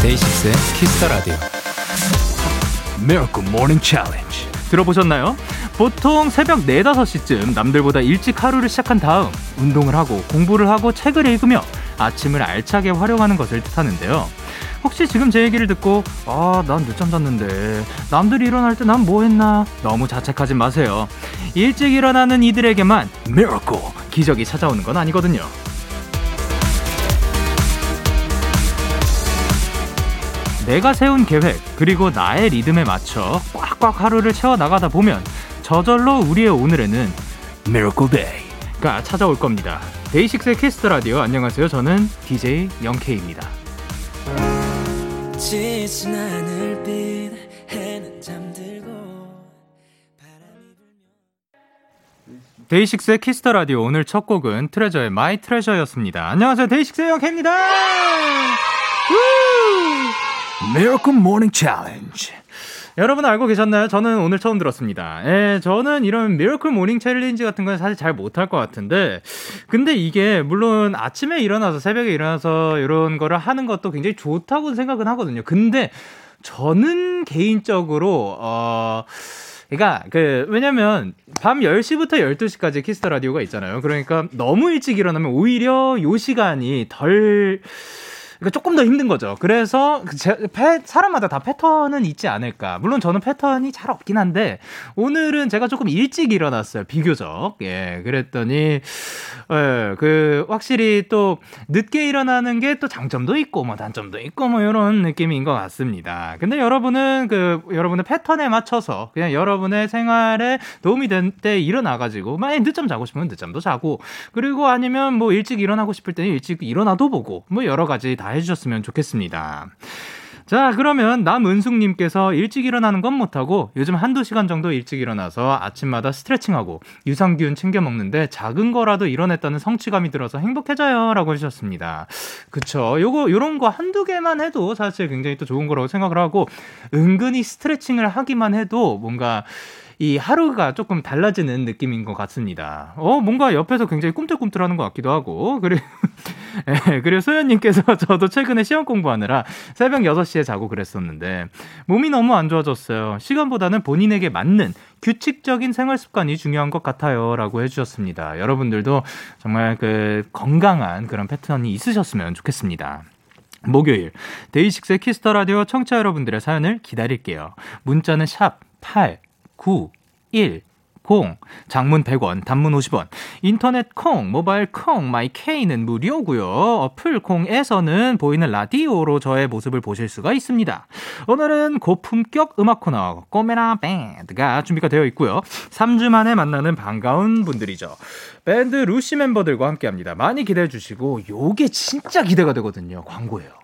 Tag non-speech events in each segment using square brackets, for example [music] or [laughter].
데이식스의 키스 더 라디오. Miracle Morning Challenge. 들어보셨나요? 보통 새벽 4, 5시쯤 남들보다 일찍 하루를 시작한 다음 운동을 하고 공부를 하고 책을 읽으며 아침을 알차게 활용하는 것을 뜻하는데요. 혹시 지금 제 얘기를 듣고 아, 난 늦잠 잤는데 남들이 일어날 때 난 뭐 했나? 너무 자책하지 마세요. 일찍 일어나는 이들에게만 miracle 기적이 찾아오는 건 아니거든요. 내가 세운 계획 그리고 나의 리듬에 맞춰 꽉꽉 하루를 채워 나가다 보면 저절로 우리의 오늘에는 Miracle Day가 찾아올 겁니다. 데이식스의 키스 더 라디오 안녕하세요. 저는 DJ 영케입니다. 데이식스의 키스 더 라디오 오늘 첫 곡은 트레저의 My Treasure였습니다. 안녕하세요. 데이식스의 영케입니다. Miracle Morning Challenge. 여러분 알고 계셨나요? 저는 오늘 처음 들었습니다. 예, 저는 이런 miracle morning challenge 같은 건 사실 잘 못할 것 같은데, 근데 이게 물론 아침에 일어나서 새벽에 일어나서 이런 거를 하는 것도 굉장히 좋다고 생각은 하거든요. 근데 저는 개인적으로 어. 그러니까 그 왜냐면 밤 10시부터 12시까지 키스 더 라디오가 있잖아요. 그러니까 너무 일찍 일어나면 오히려 요 시간이 덜 그러니까 조금 더 힘든 거죠. 그래서 그 제, 패, 사람마다 다 패턴은 있지 않을까. 물론 저는 패턴이 잘 없긴 한데 오늘은 제가 조금 일찍 일어났어요. 비교적. 예, 그랬더니 예, 그 확실히 또 늦게 일어나는 게 또 장점도 있고 뭐 단점도 있고 뭐 이런 느낌인 것 같습니다. 근데 여러분은 그 여러분의 패턴에 맞춰서 그냥 여러분의 생활에 도움이 될 때 일어나 가지고 만약 늦잠 자고 싶으면 늦잠도 자고 그리고 아니면 뭐 일찍 일어나고 싶을 때는 일찍 일어나도 보고 뭐 여러 가지 다 해주셨으면 좋겠습니다. 자, 그러면 남은숙님께서 일찍 일어나는 건 못하고 요즘 한두 시간 정도 일찍 일어나서 아침마다 스트레칭하고 유산균 챙겨 먹는데 작은 거라도 일어났다는 성취감이 들어서 행복해져요. 라고 해주셨습니다. 그쵸. 요거, 요런 거 한두 개만 해도 사실 굉장히 또 좋은 거라고 생각을 하고 은근히 스트레칭을 하기만 해도 뭔가 이 하루가 조금 달라지는 느낌인 것 같습니다. 어, 뭔가 옆에서 굉장히 꿈틀꿈틀하는 것 같기도 하고. 그리고, [laughs] 예, 그리고 소연님께서 [laughs] 저도 최근에 시험 공부하느라 새벽 6시에 자고 그랬었는데 몸이 너무 안 좋아졌어요. 시간보다는 본인에게 맞는 규칙적인 생활 습관이 중요한 것 같아요. 라고 해주셨습니다. 여러분들도 정말 그 건강한 그런 패턴이 있으셨으면 좋겠습니다. 목요일 데이식스 키스 더 라디오 청취자 여러분들의 사연을 기다릴게요. 문자는 샵 8 9 1 0 장문 100원, 단문 50원. 인터넷 콩, 모바일 콩, 마이 케이는 무료고요. 어플 콩에서는 보이는 라디오로 저의 모습을 보실 수가 있습니다. 오늘은 고품격 음악 코너 꼬메라 밴드가 준비가 되어 있고요. 3주 만에 만나는 반가운 분들이죠. 밴드 루시 멤버들과 함께 합니다. 많이 기대해 주시고 요게 진짜 기대가 되거든요. 광고예요.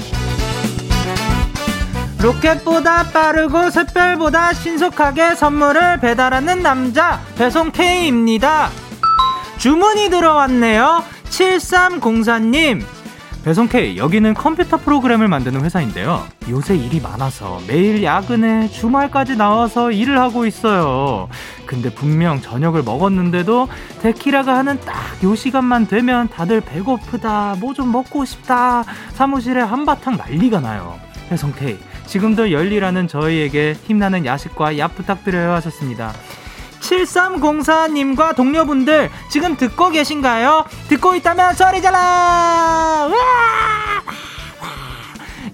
로켓보다 빠르고 샛별보다 신속하게 선물을 배달하는 남자 배송 K입니다. 주문이 들어왔네요. 7304님. 배송 K, 여기는 컴퓨터 프로그램을 만드는 회사인데요. 요새 일이 많아서 매일 야근에 주말까지 나와서 일을 하고 있어요. 근데 분명 저녁을 먹었는데도 데키라가 하는 딱 요 시간만 되면 다들 배고프다, 뭐 좀 먹고 싶다, 사무실에 한바탕 난리가 나요. K, 지금도 열일하는 저희에게 힘나는 야식과 약 부탁드려요 하셨습니다. 7304님과 동료분들 지금 듣고 계신가요? 듣고 있다면 소리 질러!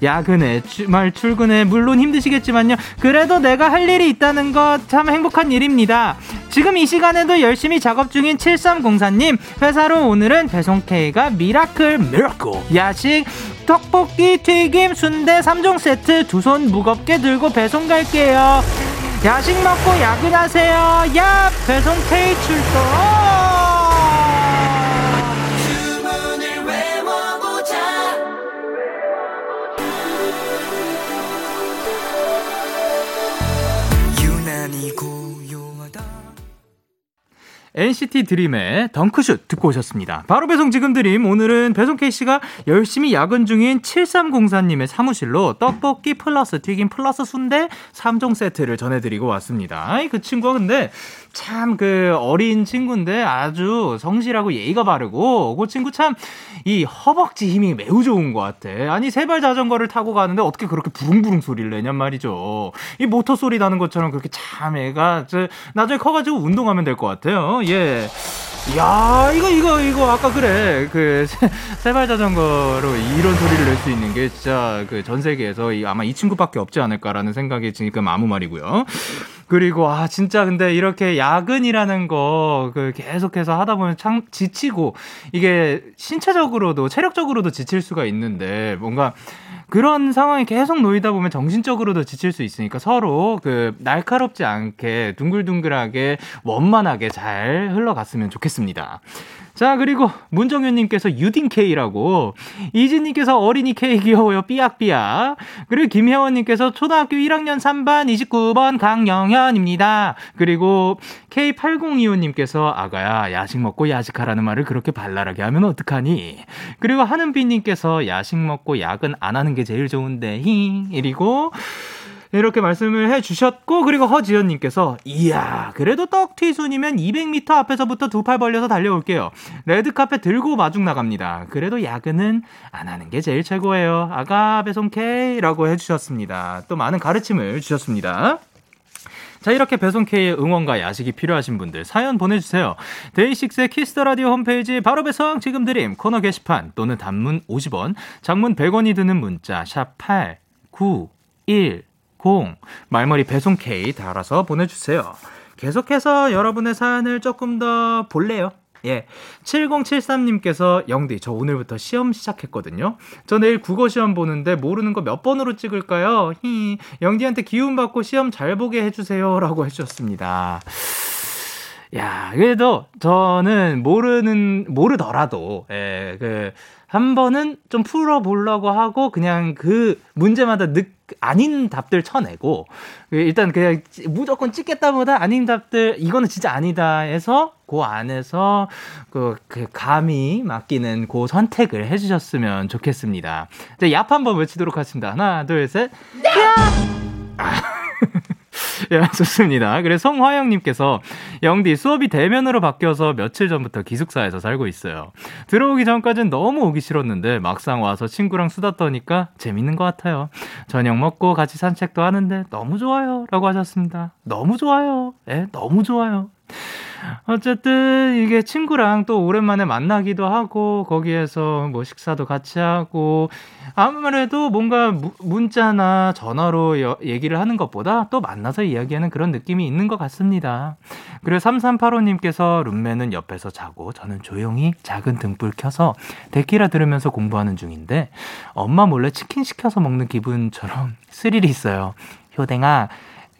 야근에 주말 출근에 물론 힘드시겠지만요. 그래도 내가 할 일이 있다는 것 참 행복한 일입니다. 지금 이 시간에도 열심히 작업 중인 7304님 회사로 오늘은 배송 K가 miracle miracle 야식 떡볶이 튀김 순대 3종 세트 두 손 무겁게 들고 배송 갈게요. 야식 먹고 야근하세요. 야 배송 K 출동. NCT 드림의 덩크슛 듣고 오셨습니다. 바로 배송 지금 드림. 오늘은 배송 K씨가 열심히 야근 중인 7304님의 사무실로 떡볶이 플러스 튀김 플러스 순대 3종 세트를 전해드리고 왔습니다. 아이, 그 친구가 근데 참 그 어린 친구인데 아주 성실하고 예의가 바르고 그 친구 참 이 허벅지 힘이 매우 좋은 것 같아. 아니 세발 자전거를 타고 가는데 어떻게 그렇게 부릉부릉 소리를 내냔 말이죠. 이 모터 소리 나는 것처럼 그렇게 참 애가 저 나중에 커가지고 운동하면 될 것 같아요. 예. 야, 이거, 이거, 이거, 아까 그래. 그, [laughs] 세발 자전거로 이런 소리를 낼 수 있는 게 진짜 그 전 세계에서 아마 이 친구밖에 없지 않을까라는 생각이 지금 아무 말이고요. 그리고, 아, 진짜 근데 이렇게 야근이라는 거, 그, 계속해서 하다 보면 참 지치고, 이게 신체적으로도, 체력적으로도 지칠 수가 있는데, 뭔가, 그런 상황이 계속 놓이다 보면 정신적으로도 지칠 수 있으니까 서로 그 날카롭지 않게 둥글둥글하게 원만하게 잘 흘러갔으면 좋겠습니다. 자, 그리고 문정현님께서 유딩케이라고, 이진님께서 어린이 K 귀여워요, 삐약삐약. 그리고 김혜원님께서 초등학교 1학년 3반 29번 강영현입니다. 그리고 K8025님께서 아가야, 야식 먹고 야식하라는 말을 그렇게 발랄하게 하면 어떡하니? 그리고 하는비님께서 야식 먹고 야근 안 하는 게 제일 좋은데, 히. 이리고, 이렇게 말씀을 해주셨고 그리고 허지연님께서 이야 그래도 떡튀순이면 200m 앞에서부터 두 팔 벌려서 달려올게요. 레드카펫 들고 마중 나갑니다. 그래도 야근은 안 하는 게 제일 최고예요. 아가 배송 K라고 해주셨습니다. 또 많은 가르침을 주셨습니다. 자, 이렇게 배송K의 응원과 야식이 필요하신 분들 사연 보내주세요. 데이식스의 키스 더 라디오 홈페이지 바로 배송 지금 드림 코너 게시판 또는 단문 50원, 장문 100원이 드는 문자 샵 8, 9, 1, 0 말머리 배송 K 달아서 보내주세요. 계속해서 여러분의 사연을 조금 더 볼래요. 예. 7073님께서 영디, 저 오늘부터 시험 시작했거든요. 저 내일 국어 시험 보는데 모르는 거 몇 번으로 찍을까요? 히. 영디한테 기운 받고 시험 잘 보게 해주세요. 라고 해주셨습니다. 야, 그래도 저는 모르는, 모르더라도, 예, 그, 한 번은 좀 풀어보려고 하고 그냥 그 문제마다 느, 아닌 답들 쳐내고 일단 그냥 무조건 찍겠다보다 아닌 답들 이거는 진짜 아니다 해서 그 안에서 그, 그 감히 맡기는 그 선택을 해주셨으면 좋겠습니다. 자, 얍 한번 외치도록 하겠습니다. 하나, 둘, 셋. 야! [laughs] [laughs] 예, 좋습니다. 그래서 송화영님께서 영디 수업이 대면으로 바뀌어서 며칠 전부터 기숙사에서 살고 있어요. 들어오기 전까진 너무 오기 싫었는데 막상 와서 친구랑 수다 떠니까 재밌는 것 같아요. 저녁 먹고 같이 산책도 하는데 너무 좋아요. 라고 하셨습니다. 너무 좋아요. 예, 너무 좋아요. 어쨌든 이게 친구랑 또 오랜만에 만나기도 하고 거기에서 뭐 식사도 같이 하고 아무래도 뭔가 문자나 전화로 여, 얘기를 하는 것보다 또 만나서 이야기하는 그런 느낌이 있는 것 같습니다. 그리고 3385님께서 룸메는 옆에서 자고 저는 조용히 작은 등불 켜서 데키라 들으면서 공부하는 중인데 엄마 몰래 치킨 시켜서 먹는 기분처럼 [laughs] 스릴이 있어요. 효댕아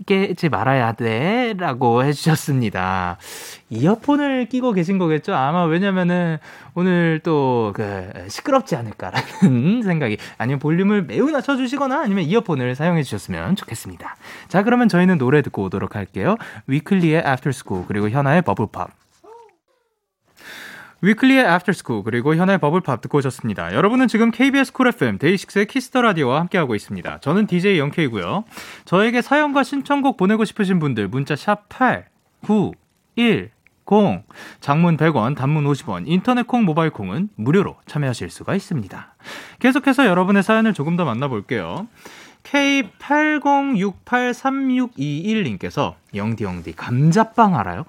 깨지 말아야 돼. 라고 해주셨습니다. 이어폰을 끼고 계신 거겠죠? 아마 왜냐면은 오늘 또 그 시끄럽지 않을까라는 [laughs] 생각이 아니면 볼륨을 매우 낮춰주시거나 아니면 이어폰을 사용해 주셨으면 좋겠습니다. 자, 그러면 저희는 노래 듣고 오도록 할게요. 위클리의 After School 그리고 현아의 버블팝. 위클리의 After School 그리고 현아의 Bubble Pop 듣고 오셨습니다. 여러분은 지금 KBS 쿨 FM 데이식스의 키스 더 라디오와 함께하고 있습니다. 저는 DJ 영케이고요. 저에게 사연과 신청곡 보내고 싶으신 분들 문자 샵 8 9 1 0 장문 100원, 단문 50원, 인터넷 콩, 모바일 콩은 무료로 참여하실 수가 있습니다. 계속해서 여러분의 사연을 조금 더 만나볼게요. K80683621님께서 영디 영디 감자빵 알아요?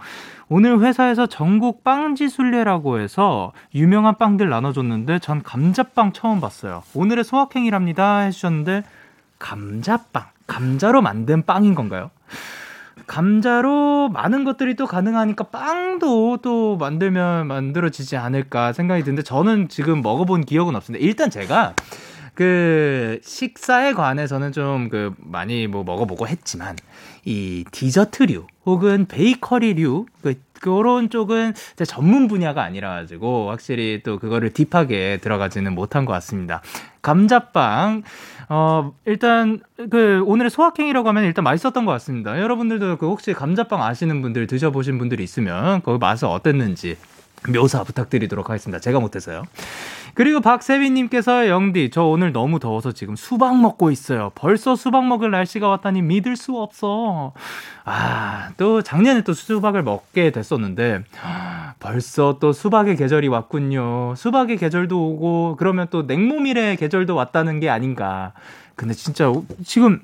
오늘 회사에서 전국 빵지순례라고 해서 유명한 빵들 나눠줬는데 전 감자빵 처음 봤어요. 오늘의 소확행이랍니다 해주셨는데 감자빵 감자로 만든 빵인 건가요? 감자로 많은 것들이 또 가능하니까 빵도 또 만들면 만들어지지 않을까 생각이 드는데 저는 지금 먹어본 기억은 없습니다. 일단 제가 그 식사에 관해서는 좀 그 많이 뭐 먹어보고 했지만 이 디저트류 혹은 베이커리류 그 그런 쪽은 제 전문 분야가 아니라 가지고 확실히 또 그거를 딥하게 들어가지는 못한 것 같습니다. 감자빵 어 일단 그 오늘의 소확행이라고 하면 일단 맛있었던 것 같습니다. 여러분들도 그 혹시 감자빵 아시는 분들 드셔보신 분들이 있으면 그 맛은 어땠는지 묘사 부탁드리도록 하겠습니다. 제가 못해서요. 그리고 박세빈님께서 영디, 저 오늘 너무 더워서 지금 수박 먹고 있어요. 벌써 수박 먹을 날씨가 왔다니 믿을 수 없어. 아, 또 작년에 또 수박을 먹게 됐었는데, 벌써 또 수박의 계절이 왔군요. 수박의 계절도 오고, 그러면 또 냉모밀의 계절도 왔다는 게 아닌가. 근데 진짜 지금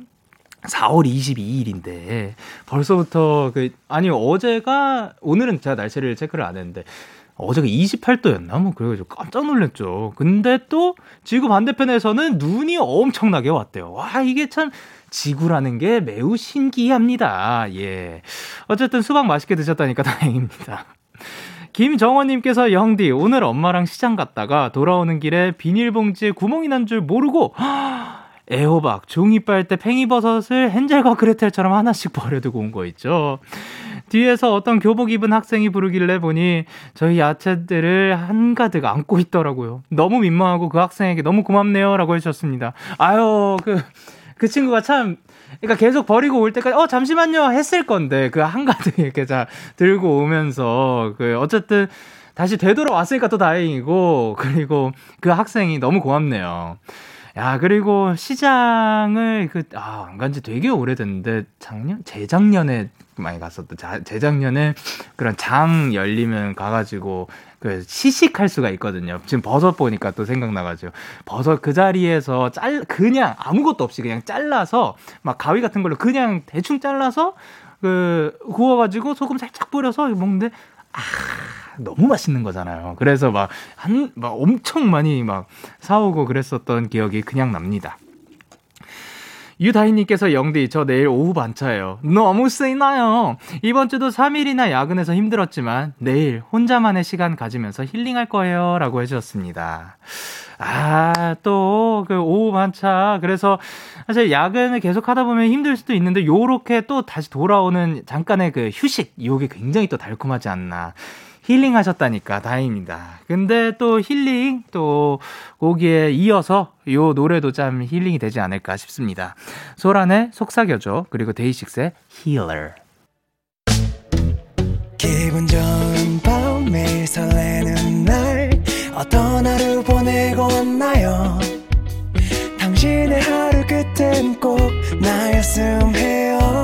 4월 22일인데 벌써부터 그 아니 어제가 오늘은 제가 날씨를 체크를 안 했는데 어제가 28도였나? 뭐, 그래가지고 깜짝 놀랐죠. 근데 또 지구 반대편에서는 눈이 엄청나게 왔대요. 와, 이게 참 지구라는 게 매우 신기합니다. 예. 어쨌든 수박 맛있게 드셨다니까 [laughs] 다행입니다. 김정원님께서 영디, 오늘 엄마랑 시장 갔다가 돌아오는 길에 비닐봉지에 구멍이 난 줄 모르고, 애호박, 종이빨대, 팽이버섯을 헨젤과 그레텔처럼 하나씩 버려두고 온 거 있죠. 뒤에서 어떤 교복 입은 학생이 부르길래 보니 저희 야채들을 한가득 안고 있더라고요. 너무 민망하고 그 학생에게 너무 고맙네요. 라고 해주셨습니다. 아유, 그, 그 친구가 참, 그러니까 계속 버리고 올 때까지, 어, 잠시만요. 했을 건데, 그 한가득 이렇게 자, 들고 오면서, 그, 어쨌든, 다시 되돌아왔으니까 또 다행이고, 그리고 그 학생이 너무 고맙네요. 야, 그리고 시장을 그, 아, 안 간 지 되게 오래됐는데, 작년? 재작년에 많이 갔었던, 자, 재작년에 그런 장 열리면 가가지고, 그, 시식할 수가 있거든요. 지금 버섯 보니까 또 생각나가지고. 버섯 그 자리에서 짤, 그냥 아무것도 없이 그냥 잘라서, 막 가위 같은 걸로 그냥 대충 잘라서, 그, 구워가지고 소금 살짝 뿌려서 먹는데, 아, 너무 맛있는 거잖아요. 그래서 막, 한, 막 엄청 많이 막 사오고 그랬었던 기억이 그냥 납니다. 유다희님께서 영디, 저 내일 오후 반차예요. 너무 쓰이나요? 이번 주도 3일이나 야근해서 힘들었지만, 내일 혼자만의 시간 가지면서 힐링할 거예요. 라고 해주셨습니다. 아, 또, 그, 오후 반차. 그래서, 사실 야근을 계속 하다 보면 힘들 수도 있는데, 요렇게 또 다시 돌아오는 잠깐의 그 휴식, 요게 굉장히 또 달콤하지 않나. 힐링 하셨다니까 다행입니다. 근데 또 힐링 또 거기에 이어서 요 노래도 참 힐링이 되지 않을까 싶습니다. 소란의 속삭여줘 그리고 데이식스의 Healer. 기분 좋은 밤 매일 설레는 날 어떤 하루 보내고 왔나요? 당신의 하루 끝엔 꼭 나였음 해요.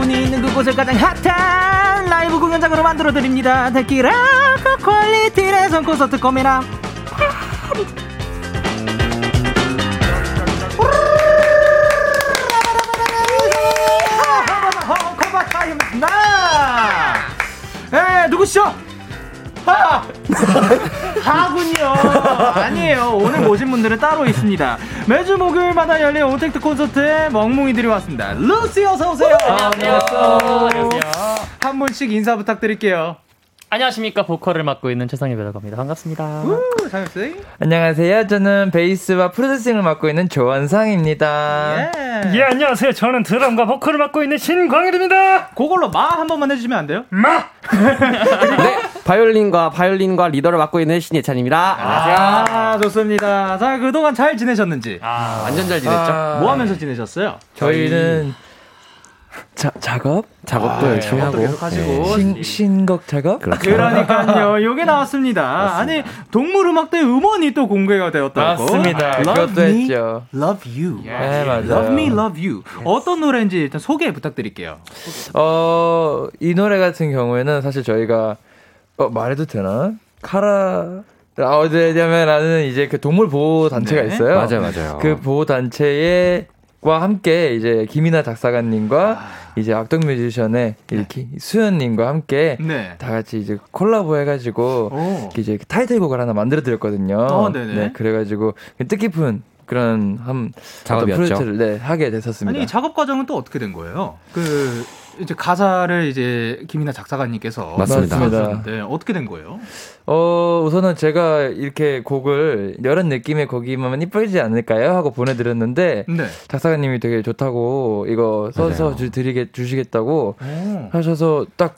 여러분이 있는 그곳을 가장 핫한 라이브 공연장으로 만들어 드립니다. 데키라 퀄리티의 선 콘서트 에 누구시죠? 하! 하군요. 아니에요. 오늘 모신 분들은 따로 있습니다. 매주 목요일마다 열린 오택트 콘서트에 멍뭉이들이 왔습니다. 루시 어서 오세요. 아, 안녕하세요. 안녕하세요. 한 분씩 인사 부탁드릴게요. 안녕하십니까 보컬을 맡고 있는 최상희라고 합니다. 반갑습니다. 상엽 씨. 안녕하세요. 저는 베이스와 프로듀싱을 맡고 있는 조원상입니다. 예. 예, 안녕하세요. 저는 드럼과 보컬을 맡고 있는 신광일입니다. 그걸로 마 한 번만 해주시면 안 돼요? 마! [laughs] 네. 바이올린과 바이올린과 리더를 맡고 있는 신예찬입니다. 아, 좋습니다. 자, 그동안 잘 지내셨는지. 아, 완전 잘 지냈죠? 아, 뭐 하면서 지내셨어요? 저희는 자, 작업? 작업도 열심히 하고. 계속 하시고. 신, 신곡 작업? 그렇죠. 그러니까요. 요게 나왔습니다. 아니, 동물음악대 음원이 또 공개가 되었다고. 맞습니다. Love 그것도 Me, 했죠. Love You. 네, 맞아요. Love Me, Love You. 어떤 노래인지 일단 소개 부탁드릴게요. 어, 이 노래 같은 경우에는 사실 저희가, 어, 말해도 되나? 카라, 아, 어디냐면 나는 이제 그 동물 보호 단체가 네. 있어요. 맞아요, 맞아요. 그 보호 단체에 와 함께 이제 김이나 작사가님과 이제 악동 뮤지션의 이렇게 수현님과 함께 네. 다 같이 이제 콜라보 해가지고 오. 이제 타이틀곡을 하나 만들어 드렸거든요. 어, 네네. 네, 그래가지고 뜻깊은 그런 한 작업이었죠. 프로젝트를 네, 하게 됐었습니다. 아니, 작업 과정은 또 어떻게 된 거예요? 그, 이제 가사를 이제 김이나 작사가님께서 맞습니다. 썼는데 어떻게 된 거예요? 어, 우선은 제가 이렇게 곡을 이런 느낌의 곡이면 이쁘지 않을까요? 하고 보내드렸는데 네. 작사가님이 되게 좋다고 이거 써서. 주, 드리게 주시겠다고 오. 하셔서 딱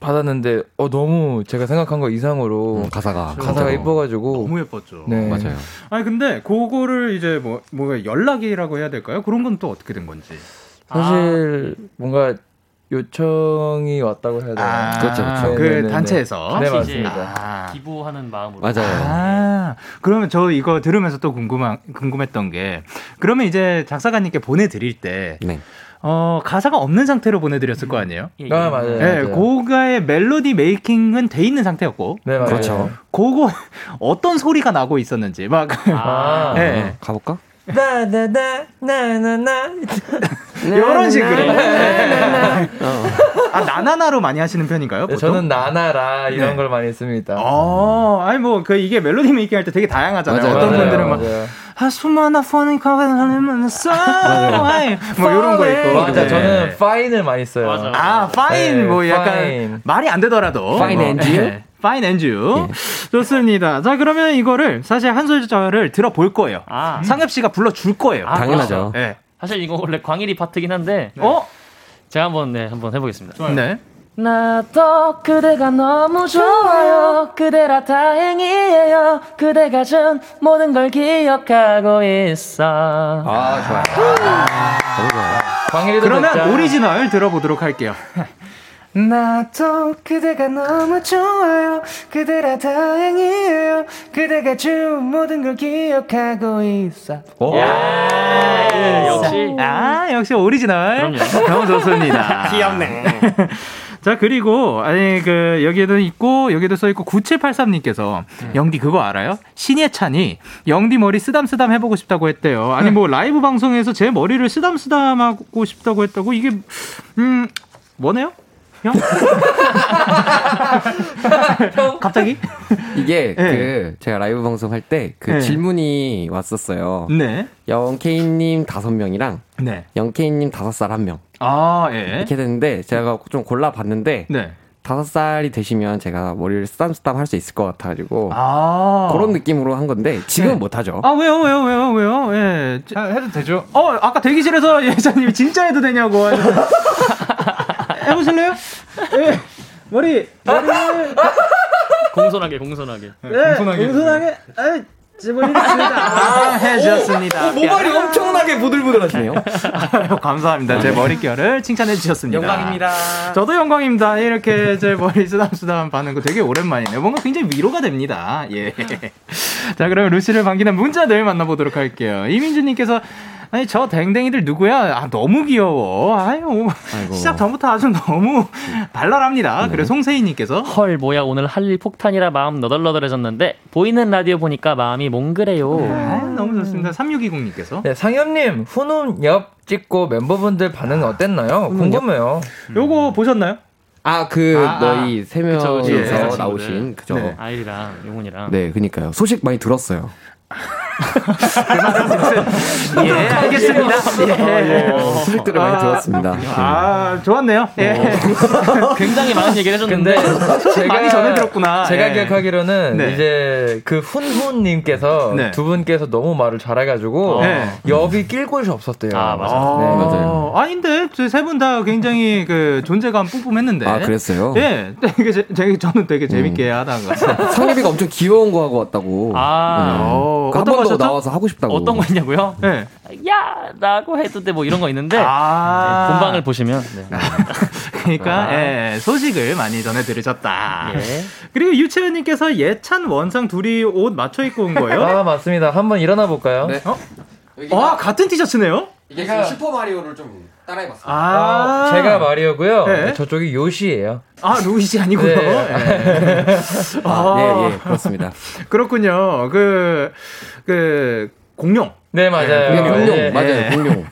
받았는데 어 너무 제가 생각한 거 이상으로 음, 가사가. 가사가 진짜로. 이뻐가지고 너무 예뻤죠. 네. 맞아요. 아니 근데 그거를 이제 뭐 뭐가 연락이라고 해야 될까요? 그런 건 또 어떻게 된 건지. 사실 뭔가 요청이 왔다고 해야 되나? 그렇죠, 그렇죠. 그 네네네네. 단체에서. 네 맞습니다. 아. 기부하는 마음으로. 맞아요. 아, 그러면 저 이거 들으면서 또 궁금한 궁금했던 게 그러면 이제 작사가님께 보내드릴 때 네. 어, 가사가 없는 상태로 보내드렸을 거 아니에요? 예, 예. 아 맞아요. 네, 맞아요. 고가의 멜로디 메이킹은 돼 있는 상태였고, 네 맞아요. 그렇죠. 그거 [laughs] 어떤 소리가 나고 있었는지 막, 아, 예, 가볼까? 나나나 나나나 이런 식으로. 네. 아 나나나로 많이 하시는 편인가요? 보통? 저는 나나라 이런 네. 걸 많이 씁니다. 어, 아니 뭐 그 이게 멜로디 메이킹 할 때 되게 다양하잖아요. 맞아요, 어떤 맞아요, 분들은 막 맞아요. 아, 수많은 funny [laughs] 뭐 이런 거 있고. 맞아, 네. 저는 파인을 많이 써요. 맞아. 아, fine 네, 뭐 약간 fine. 말이 안 되더라도 Fine and you? 네, fine and you. 좋습니다. 자, 그러면 이거를 사실 한 소절을 들어볼 거예요. 아. 상엽 씨가 불러 줄 거예요. 아, 당연하죠. 네. 사실 이거 원래 광일이 파트긴 한데 어? 제가 한번 네 한번 해보겠습니다. 네. 나도 그대가 너무 좋아요 그대라 다행이에요 그대가 준 모든 걸 기억하고 있어 아, 좋아요. 너무 좋아요. 광일이도 그러면 듣자. 오리지널 들어보도록 할게요. [laughs] 나도 그대가 너무 좋아요 그대라 다행이에요 그대가 준 모든 걸 기억하고 있어 예, 역시 아, 역시 오리지널. 그럼요. 너무 좋습니다. [laughs] 귀엽네. [laughs] 자, 그리고, 아니, 그, 여기에도 있고, 여기도 써있고, 9783님께서, 영디 그거 알아요? 신예찬이, 영디 머리 쓰담쓰담 해보고 싶다고 했대요. 아니, 뭐, 라이브 방송에서 제 머리를 쓰담쓰담 하고 싶다고 했다고, 이게, 음, 뭐네요? 형? [laughs] 갑자기? 이게 네. 그 제가 라이브 방송 할 때그 네. 질문이 왔었어요. 네. 영케이님 다섯 명이랑 네. 영케이님 다섯 살 한 명. 아, 예. 이렇게 됐는데 제가 좀 골라봤는데 네. 다섯 살이 되시면 제가 머리를 쓰담쓰담 할 수 있을 것 같아가지고 아. 그런 느낌으로 한 건데 지금은 네. 못하죠. 아, 왜요, 왜요, 왜요, 왜요? 예. 아, 해도 되죠? 어, 아까 대기실에서 [laughs] 예자님이 진짜 해도 되냐고. [laughs] 해보실래요? 예. 머리, 머리를. 공손하게 공손하게. 네, 공손하게. 아, 제 머리를 아, 해주셨습니다. 모발이 엄청나게 부들부들하시네요. 아유, [laughs] 감사합니다. 제 머릿결을 칭찬해 주셨습니다. 영광입니다. 저도 영광입니다. 이렇게 제 머리 쓰담쓰담 받는 거 되게 오랜만이네요. 뭔가 굉장히 위로가 됩니다. 예. 자, 그럼 루시를 반기는 문자들 만나보도록 할게요. 이민주님께서 아니 저 댕댕이들 누구야? 아 너무 귀여워. 아유 아이고. 시작 전부터 아주 너무 발랄합니다. 그래 송세희님께서 헐 뭐야 오늘 할 일 폭탄이라 마음 너덜너덜해졌는데 보이는 라디오 보니까 마음이 몽그래요. 아, 너무 좋습니다. 3620님께서 네, 상엽님 훈훈 옆 찍고 멤버분들 반응 어땠나요? 궁금해요. 요거 보셨나요? 아그 아, 너희 세 그쵸, 그쵸. 명이서 예. 나오신 그죠. 네. 네. 아이랑 용훈이랑. 그니까요. 소식 많이 들었어요. 예, 알겠습니다. 예. 소식들을 많이 들었습니다. 네. 아, 좋았네요. 예. [laughs] 굉장히 많은 얘기를 해줬는데 근데 제가 많이 전해 들었구나. 제가 예. 기억하기로는 네. 이제 그 훈훈님께서 네. 두 분께서 너무 말을 잘해가지고 네. 옆이 낄 곳이 없었대요. 아, 맞아. 아, 네. 맞아요. 아닌데 세 분 다 굉장히 그 존재감 뿜뿜했는데. 아, 그랬어요? 예, 되게 제, 제- 저는 되게 음. 재밌게 하다가. [laughs] 상립이가 엄청 귀여운 거 하고 왔다고. 아, 어, 한 어떤 번 더 거셨죠? 나와서 하고 싶다고. 어떤 거 있냐고요? 예. 야! 라고 해도 돼 뭐 이런 거 있는데 아. 네, 본방을 보시면 네. [laughs] 그러니까 예, 소식을 많이 전해 들으셨다. 예. 그리고 유채연님께서 예찬 원상 둘이 옷 맞춰 입고 온 거예요? 아 맞습니다. 한번 일어나 볼까요? 네. 와 같은 티셔츠네요? 이게 지금 슈퍼 마리오를 좀 따라해봤어요. 아, 어, 제가 마리오고요. 네. 저쪽이 요시예요. 아 루이지 아니고요. 네. 예. [laughs] 아, 예, 예, 그렇습니다. 그렇군요. 그, 그, 공룡. 네 맞아요. 공룡, 공룡, 예, 맞아요, 예. 공룡.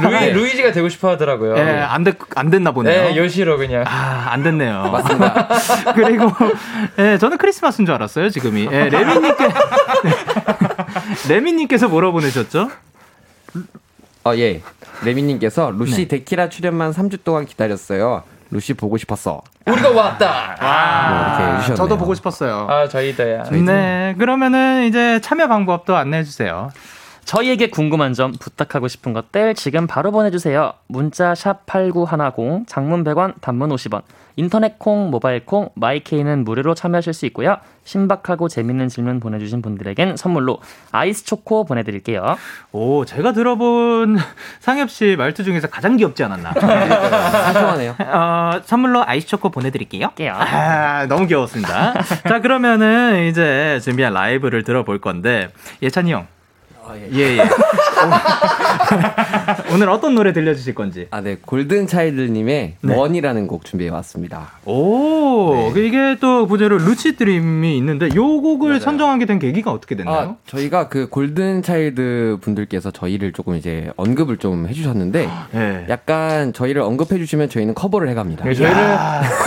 루이 루이지가 되고 싶어 하더라고요. 예, 안, 됐, 안 됐나 보네요. 네, 요시로 그냥. 아, 안 됐네요. 맞습니다. [laughs] 그리고, 예, 저는 크리스마스인 줄 알았어요, 지금이. 예, 레미님께, [laughs] 레미님께서 뭐라 보내셨죠? 어, 예. 레미님께서 루시 네. 데키라 출연만 3주 동안 기다렸어요. 루시 보고 싶었어. 우리가 왔다. 뭐 이렇게 해주셨네요. 저도 보고 싶었어요. 아 저희도야. 네, 그러면은 이제 참여 방법도 안내해 주세요. 저희에게 궁금한 점, 부탁하고 싶은 것들 지금 바로 보내주세요. 문자 샵 8910, 장문 100원, 단문 50원, 인터넷 콩, 모바일 콩, 마이케이는 무료로 참여하실 수 있고요. 신박하고 재밌는 질문 보내주신 분들에겐 선물로 아이스 초코 보내드릴게요. 오, 제가 들어본 상엽 씨 말투 중에서 가장 귀엽지 않았나? [laughs] 상큼하네요. 어, 선물로 아이스 초코 보내드릴게요. 아, 너무 귀여웠습니다. 자, 그러면은 이제 준비한 라이브를 들어볼 건데, 예찬이 형. 예, 예. [laughs] 오늘 어떤 노래 들려주실 건지. 아, 네. 골든 차일드님의 네. One이라는 곡 준비해 왔습니다. 오, 그 이게 또 부제로 Lucid Dream이 있는데, 요 곡을 선정하게 된 계기가 어떻게 아, 됐나요? 저희가 그 골든 차일드 분들께서 저희를 조금 이제 언급을 좀 해주셨는데, 예. 약간 저희를 언급해주시면 저희는 커버를 해갑니다. 네, 저희를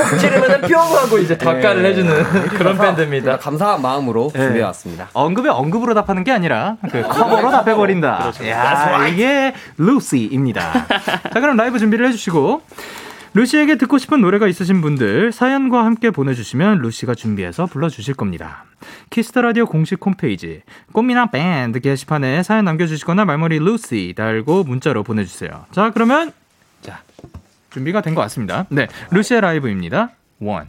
콕 찌르면 뿅 하고 이제 답가를 해주는 그런 밴드입니다. 감사한 마음으로 네. 준비해 왔습니다. 언급에 언급으로 답하는 게 아니라 그 커버로 [laughs] 답해버린다. 야, 이게 루시입니다. 자, 그럼 라이브 준비를 해주시고 루시에게 듣고 싶은 노래가 있으신 분들 사연과 함께 보내주시면 루시가 준비해서 불러주실 겁니다. 키스 더 라디오 공식 홈페이지 꽃미남 밴드 게시판에 사연 남겨주시거나 말머리 루시 달고 문자로 보내주세요. 자, 그러면 자 준비가 된 것 같습니다. 네, 루시의 라이브입니다. 원.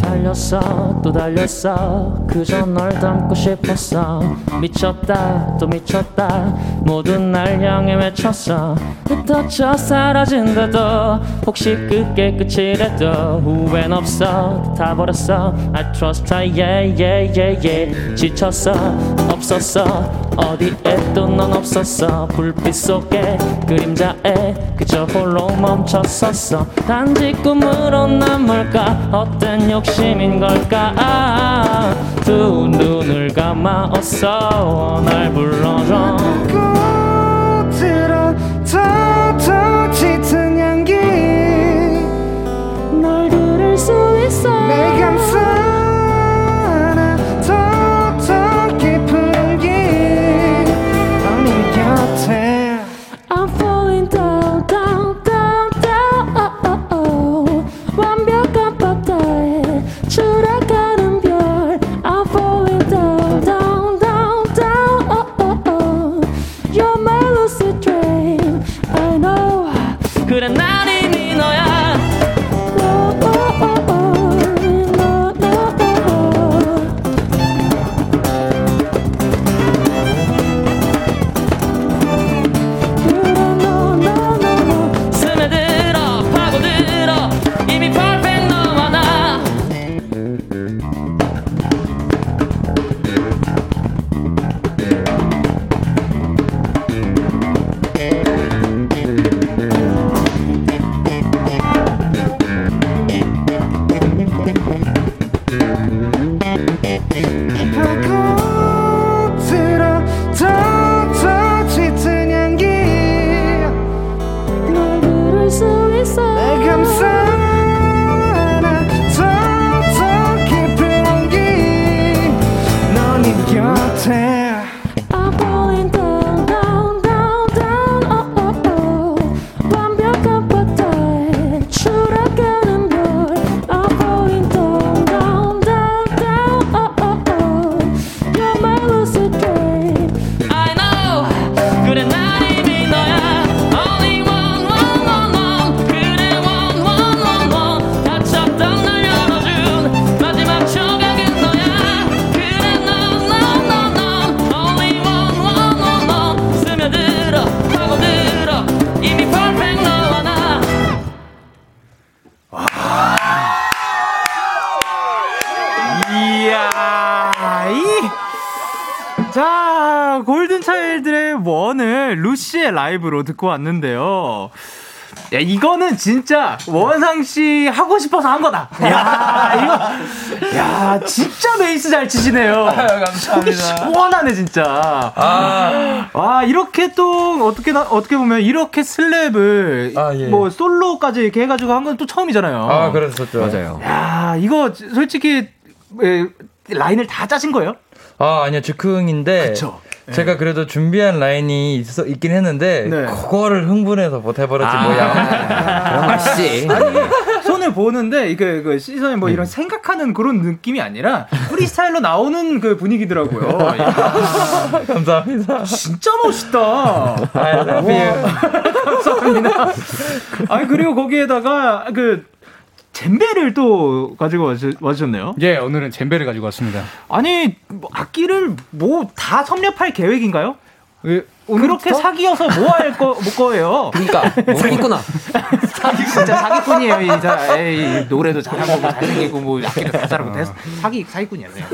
달렸어 또 달렸어. 그저 널 닮고 싶었어. 미쳤다 또 미쳤다. 모든 날 향해 외쳤어. 흩어져 사라진다도 혹시 그게 끝이라도. 후회는 없어 다 버렸어. I trust I yeah yeah yeah yeah. 지쳤어 없었어 어디에 또 넌 없었어. 불빛 속에 그림자에 그저 홀로 멈췄었어. 단지 꿈으로 남을까? 헛된 욕심인 걸까? 두 눈을 감아었어. 날 불러줘. 꽃으로 텅텅 짙은 향기. 널 들을 수 있어. 내 감싸 라이브로 듣고 왔는데요. 야, 이거는 진짜 원상 씨 하고 싶어서 한 거다. 야, 이거. 야, 진짜 베이스 잘 치시네요. 감사합니다. 시원하네, 진짜. 아, 와, 이렇게 또, 어떻게, 나- 어떻게 보면 이렇게 슬랩을 아, 예. 뭐 솔로까지 이렇게 해가지고 한 건 또 처음이잖아요. 아, 그랬었죠. 맞아요. 야, 이거 솔직히, 에, 라인을 다 짜신 거예요? 아, 아니요, 즉흥인데. 그쵸. 제가 그래도 준비한 라인이 있어, 있긴 했는데, 네. 그거를 흥분해서 못 해버렸지, 뭐야. 그런 맛이지. 손을 보는데 이게 그 시선이 뭐 이런 생각하는 그런 느낌이 아니라 프리스타일로 나오는 그 분위기더라고요. 야, [laughs] 감사합니다. 진짜 멋있다. I love you. [laughs] 감사합니다. 아니 그리고 거기에다가 그 젬베를 또 가지고 와주- 와주셨네요. 예, 오늘은 젬베를 가지고 왔습니다. 아니 뭐 악기를 뭐 다 섭렵할 계획인가요? 예, 그렇게 사기여서 뭐 할 거, 뭐 거예요? 그러니까 사기꾼아. 사기 진짜 사기꾼이에요. 이, 자, 에이, 노래도 잘하고 뭐 잘생기고 뭐 악기도 잘 잘하고 대 사기 사기꾼이야. 네.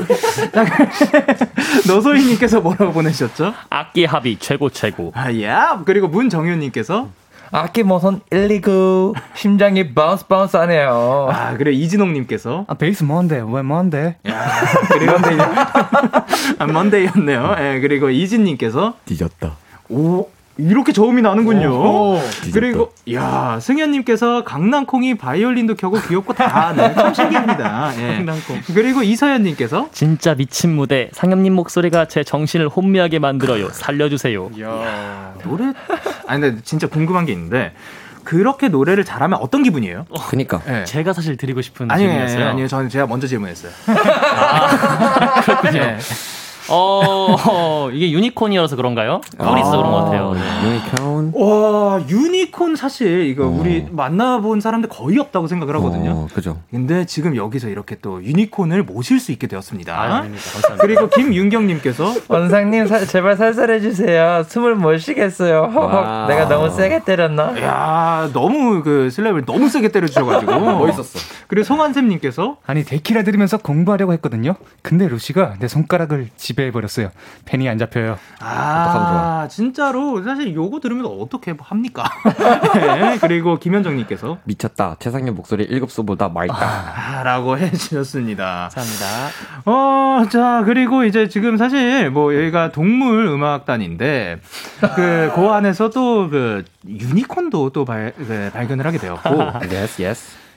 너소희님께서 [laughs] 뭐라고 보내셨죠? 악기 합이 최고 최고. 아, 야. 그리고 문정현님께서 악기 무슨 일이구. 심장이 bounce bounce 하네요. 아 그래 이진홍 님께서 아, 베이스 뭔데? 왜 뭔데? 그리고 먼데이 아, 먼데이였네요. [laughs] 예 그리고 이진 님께서 뒤졌다. 오 이렇게 저음이 나는군요. 오, 그리고 야 승현님께서 강낭콩이 바이올린도 켜고 귀엽고 다네 참 신기합니다. 예. 강낭콩. 그리고 이서연님께서 진짜 미친 무대. 상엽님 목소리가 제 정신을 혼미하게 만들어요. 살려주세요. 노래 아니 근데 진짜 궁금한 게 있는데 그렇게 노래를 잘하면 어떤 기분이에요? 그니까. 예. 제가 사실 드리고 싶은 아니요, 질문이었어요. 아니요, 아니요. 저는 제가 먼저 질문했어요. [laughs] 그렇군요. 예. 어, 어, [laughs] 이게 유니콘이어서 그런가요? 뿔이 있어 그런 것 같아요. 유니콘. 와, 유니콘 사실 이거 우리 만나본 사람들 거의 없다고 생각을 하거든요. 어, 그죠. 근데 지금 여기서 이렇게 또 유니콘을 모실 수 있게 되었습니다. 아, 아닙니다. 감사합니다. 그리고 김윤경님께서 [laughs] 원상님, 사- 제발 살살해 주세요. 숨을 못 쉬겠어요. 허허. 내가 너무 세게 때렸나? 야 너무 그 slap을 너무 세게 때려주셔가지고 [laughs] 멋있었어. 그리고 송한샘님께서 아니 데키라 들으면서 공부하려고 했거든요. 근데 루시가 내 손가락을 지배해 버렸어요. 펜이 안 잡혀요. 아 진짜로 사실 요거 들으면 어떻게 합니까? [laughs] 네, 그리고 김현정님께서 미쳤다. 최상엽 목소리 1급수보다 맑다. 아, 라고 해주셨습니다. 감사합니다. 어, 자, 그리고 이제 지금 사실 뭐 여기가 동물 음악단인데 그, 그 안에서 또 그 유니콘도 또 발, 그, 발견을 하게 되었고. [laughs] yes,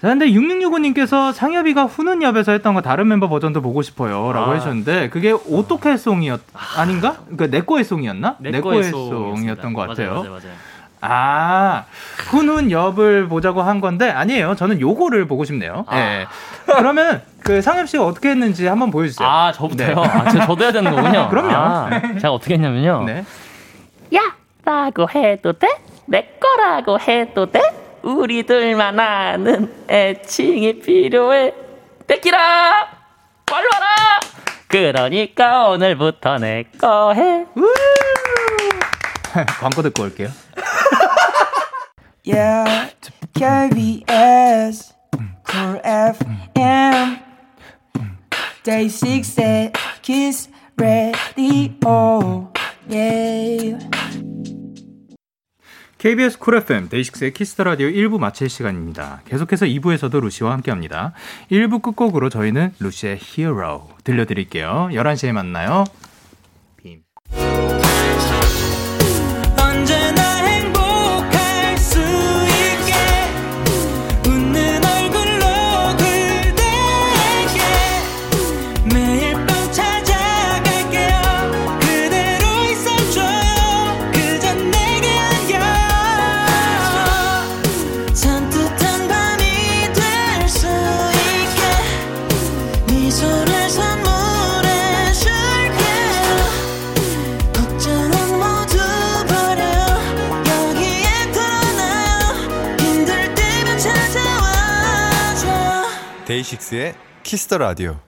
자, 근데 6665님께서 상엽이가 후는 엽에서 했던 거 다른 멤버 버전도 보고 싶어요. 라고 아. 해주셨는데 그게 오토케 송이었, 아닌가? 그니까 내꺼의 송이었나? 내꺼의 송이었던 것 같아요. 맞아요, 맞아요, 맞아요. 아, 후는 엽을 보자고 한 건데 아니에요. 저는 요거를 보고 싶네요. 아. 예. 그러면 그 상엽 씨가 어떻게 했는지 한번 보여주세요. 아, 저부터요? 네. 아, 저, 저도 해야 되는 거군요. [laughs] 그럼요. 아, 제가 어떻게 했냐면요. 네. 야! 라고 해도 돼? 내 거라고 해도 돼? 우리들만 아는 애칭이 필요해. 데키라! 빨리 와라! 그러니까 오늘부터 내 거 해. [laughs] 광고 듣고 올게요. Yeah, KBS, Cool FM, Day 6 at Kiss Radio. Yeah. KBS 쿨 FM 데이식스의 키스 더 라디오 1부 마칠 시간입니다. 계속해서 2부에서도 루시와 함께합니다. 1부 끝곡으로 저희는 루시의 Hero 들려드릴게요. 11시에 만나요. 데이식스의 키스터 라디오.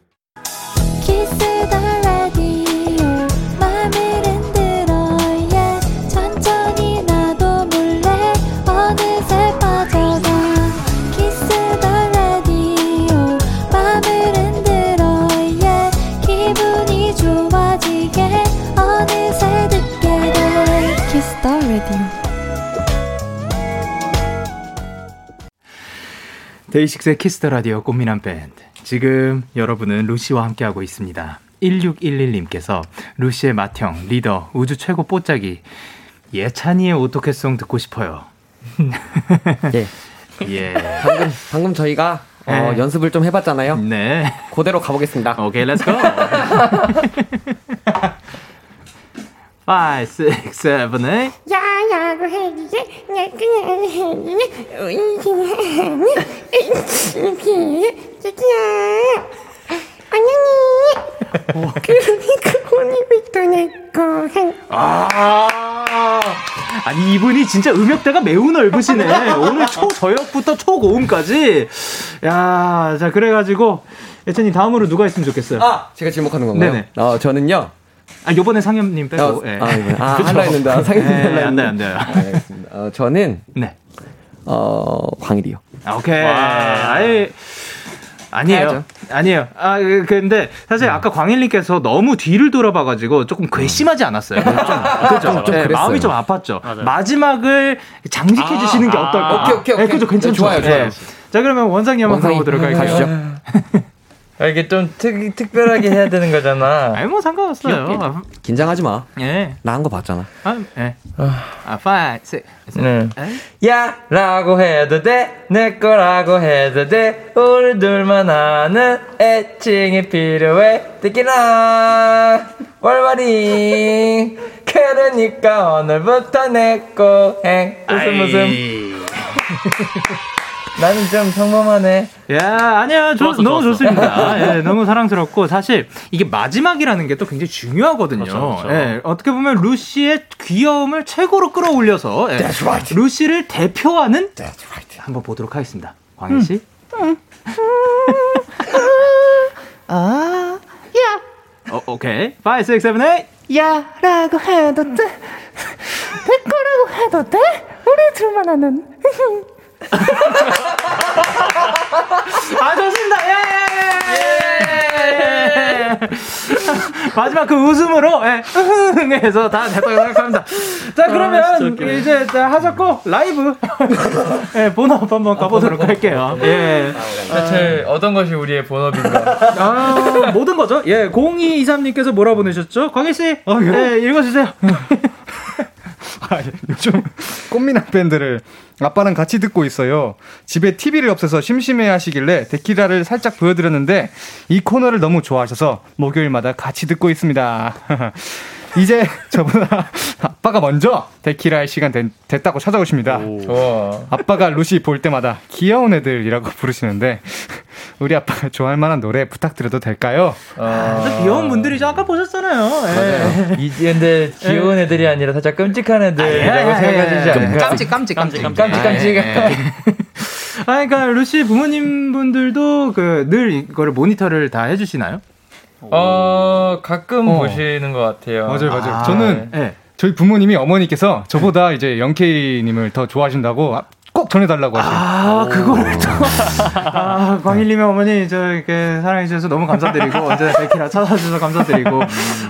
데이식스의 키스 더 라디오 꽃미남 밴드. 지금 여러분은 루시와 함께하고 있습니다. 1611님께서 루시의 맏형, 리더, 우주 최고 뽀짝이 예찬이의 오또케송 듣고 싶어요. [laughs] 예. 예. 방금 방금 저희가 어, 네. 연습을 좀 해봤잖아요. 네. 그대로 가보겠습니다. 오케이, let's go. [laughs] 5, 6, 7, 8. 야야고 해주지 내 그냥 해주지 이렇게 언니 그러니까 오늘부터 내거 행 아, 아니 이분이 진짜 음역대가 매우 넓으시네. 오늘 초저역부터 초고음까지. 야, 자 그래가지고 예찬이 다음으로 누가 있으면 좋겠어요. 아, 제가 지목하는 건가요? 네네. 어, 저는요. 아, 요번에 상엽님 빼고. 어, 예. 아, 네. 아? 하려 했는데, 아, 상엽님 예, 하려 안 했는데. 안 돼요. 알겠습니다. 어, 저는 네. 어, 광일이요. 아, 오케이. 아예 아니에요. 해야죠. 아니에요. 아, 그- 근데 사실 아까 광일님께서 너무 뒤를 돌아봐가지고 조금 괘씸하지 않았어요. 좀, 그죠? 좀 네, 그랬어요. 마음이 좀 아팠죠. 맞아요. 마지막을 장식해 주시는 게 아, 어떨까? 오케이, 오케이, 오케이. 네, 그죠? 괜찮죠? 네, 좋아요, 좋아요. 자, 그러면 원상이 한번 가보도록 할게요. 가시죠. [laughs] 아, 이게 좀 특, 특별하게 해야 되는 거잖아. [laughs] 아니, 뭐 상관없어요. 아, 긴장하지 마. 예. 나 한 거 봤잖아. 아, 예. 아, 파이, 세, 네. 에이? 야! 라고 해도 돼, 내 거라고 해도 돼, 우리 둘만 아는 애칭이 필요해, 듣기나, 월말이, 그러니까 오늘부터 내 거 행, 웃음 웃음. [laughs] 나는 좀 평범하네. 야, 아니야. 저, 좋았어, 너무 좋았어. 좋습니다. [laughs] 예, 너무 사랑스럽고 사실 이게 마지막이라는 게 또 굉장히 중요하거든요. 그렇죠, 그렇죠. 예, 어떻게 보면 루시의 귀여움을 최고로 끌어올려서 예, 루시를 대표하는 한번 보도록 하겠습니다. 광희 씨. [laughs] 아, 야, 어, 오케이. 5 6 7 8. 야라고 해도 돼. [laughs] 내 거라고 해도 돼. 우리 둘만 아는. 아, 좋습니다. 예, 예, 예. 마지막 그 웃음으로, 예, 해서 다 됐다고 생각합니다. 자, 그러면 아, 진짜 웃기네. 이제 다 하셨고, 라이브, 예, 본업 한번 가보도록 할게요. 예. 대체 어떤 것이 우리의 본업인가? 아, 모든 거죠. 예, 0223님께서 뭐라 보내셨죠? 광희씨, 예, 읽어주세요. 아, 요즘 [laughs] 꽃미남 밴드를 아빠랑 같이 듣고 있어요. 집에 TV를 없애서 심심해 하시길래 데키라를 살짝 보여드렸는데 이 코너를 너무 좋아하셔서 목요일마다 같이 듣고 있습니다. [laughs] 이제 저보다 [laughs] 아빠가 먼저 데키라 할 시간 된- 됐다고 찾아오십니다. 좋아. 아빠가 루시 볼 때마다 귀여운 애들이라고 부르시는데 우리 아빠가 좋아할 만한 노래 부탁드려도 될까요? 어, 귀여운 분들이죠. 아까 보셨잖아요. 예. 이, 근데 귀여운 애들이 아니라 살짝 끔찍한 애들이라고 생각하시지 않을까? 깜찍, 깜찍, 깜찍, 깜찍, 깜찍. 아, 그러니까 루시 부모님 분들도 그 늘 이거를 모니터를 다 해주시나요? 어, 가끔 어. 보시는 것 같아요. 맞아요, 맞아요. 아, 저는 네. 저희 부모님이 어머니께서 저보다 이제 영케이님을 더 좋아하신다고 꼭 전해달라고 하세요. 아, 그거를 또. 아, 광일님의 어머니, 저, 이렇게 사랑해주셔서 너무 감사드리고, [laughs] 언제나 데키라 찾아주셔서 감사드리고,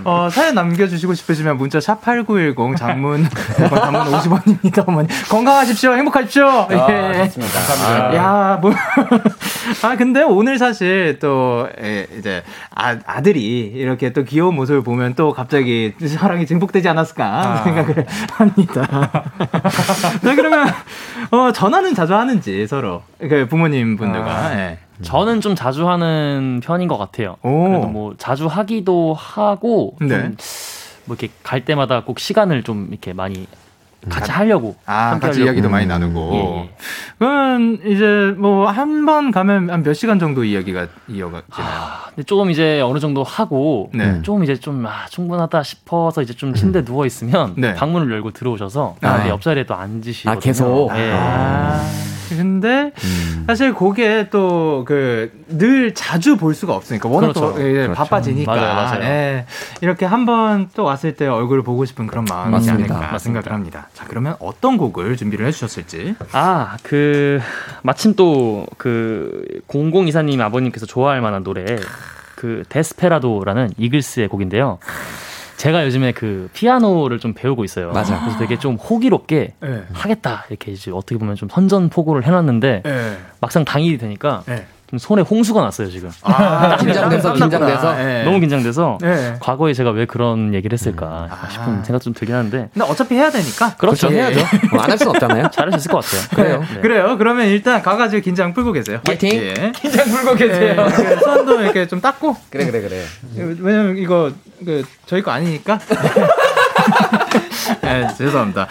어, 사연 남겨주시고 싶으시면 문자 샵8910 장문, 단문 50원입니다, 어머니. 건강하십시오. 행복하십시오. 예. 감사합니다. 야, 뭐. [laughs] 아, 근데 오늘 사실 또, 에, 이제, 아, 아들이 이렇게 또 귀여운 모습을 보면 또 갑자기 사랑이 증폭되지 않았을까 생각을 합니다. [laughs] 자, 그러면, 어, 전화는 자주 하는지 서로. 그 부모님 분들과. 예. 저는 좀 자주 하는 편인 것 같아요. 오. 그래도 뭐 자주 하기도 하고 좀 네. 뭐 이렇게 갈 때마다 꼭 시간을 좀 이렇게 많이 같이 하려고. 아, 함께 같이 하려고. 이야기도 많이 나누고. 예, 예. 그건 이제 뭐 한 번 가면 한 몇 시간 정도 이야기가 이어가지나요? 근데 조금 이제 어느 정도 하고 네. 좀 이제 좀 아, 충분하다 싶어서 이제 좀 침대 누워 있으면 네. 방문을 열고 들어오셔서 아. 내 옆자리에 또 앉으시거든요. 아, 계속? 예. 아, 근데 사실 그게 또 그 늘 자주 볼 수가 없으니까 워낙 그렇죠. 또 예, 그렇죠. 바빠지니까 맞아요, 맞아요. 예, 이렇게 한 번 또 왔을 때 얼굴을 보고 싶은 그런 마음이지 맞습니다. 않을까 생각을 합니다. 자 그러면 어떤 곡을 준비를 해주셨을지 아, 그 마침 또 그 0024님 아버님께서 좋아할 만한 노래 그 데스페라도라는 이글스의 곡인데요. 제가 요즘에 그 피아노를 좀 배우고 있어요. 맞아. 그래서 되게 좀 호기롭게 네. 하겠다 이렇게 이제 어떻게 보면 좀 선전포고를 해놨는데 네. 막상 당일이 되니까 네. 좀 손에 홍수가 났어요 지금. 아, [laughs] 긴장돼서. 긴장돼서? 네. 너무 긴장돼서 네. 과거에 제가 왜 그런 얘기를 했을까 아. 싶은 생각 좀 들긴 하는데 근데 어차피 해야 되니까. 그렇죠. 해야죠. 뭐 안할 수는 없잖아요. 잘할 수 있을 것 같아요. 그래요. 네. 그래요. 그러면 일단 가가지고 긴장 풀고 계세요. 파이팅. 예. 긴장 풀고 계세요. 예, 이렇게 손도 이렇게 좀 닦고. 그래, 그래, 그래. 왜냐면 이거 그 저희 거 아니니까. [laughs] 네, 죄송합니다.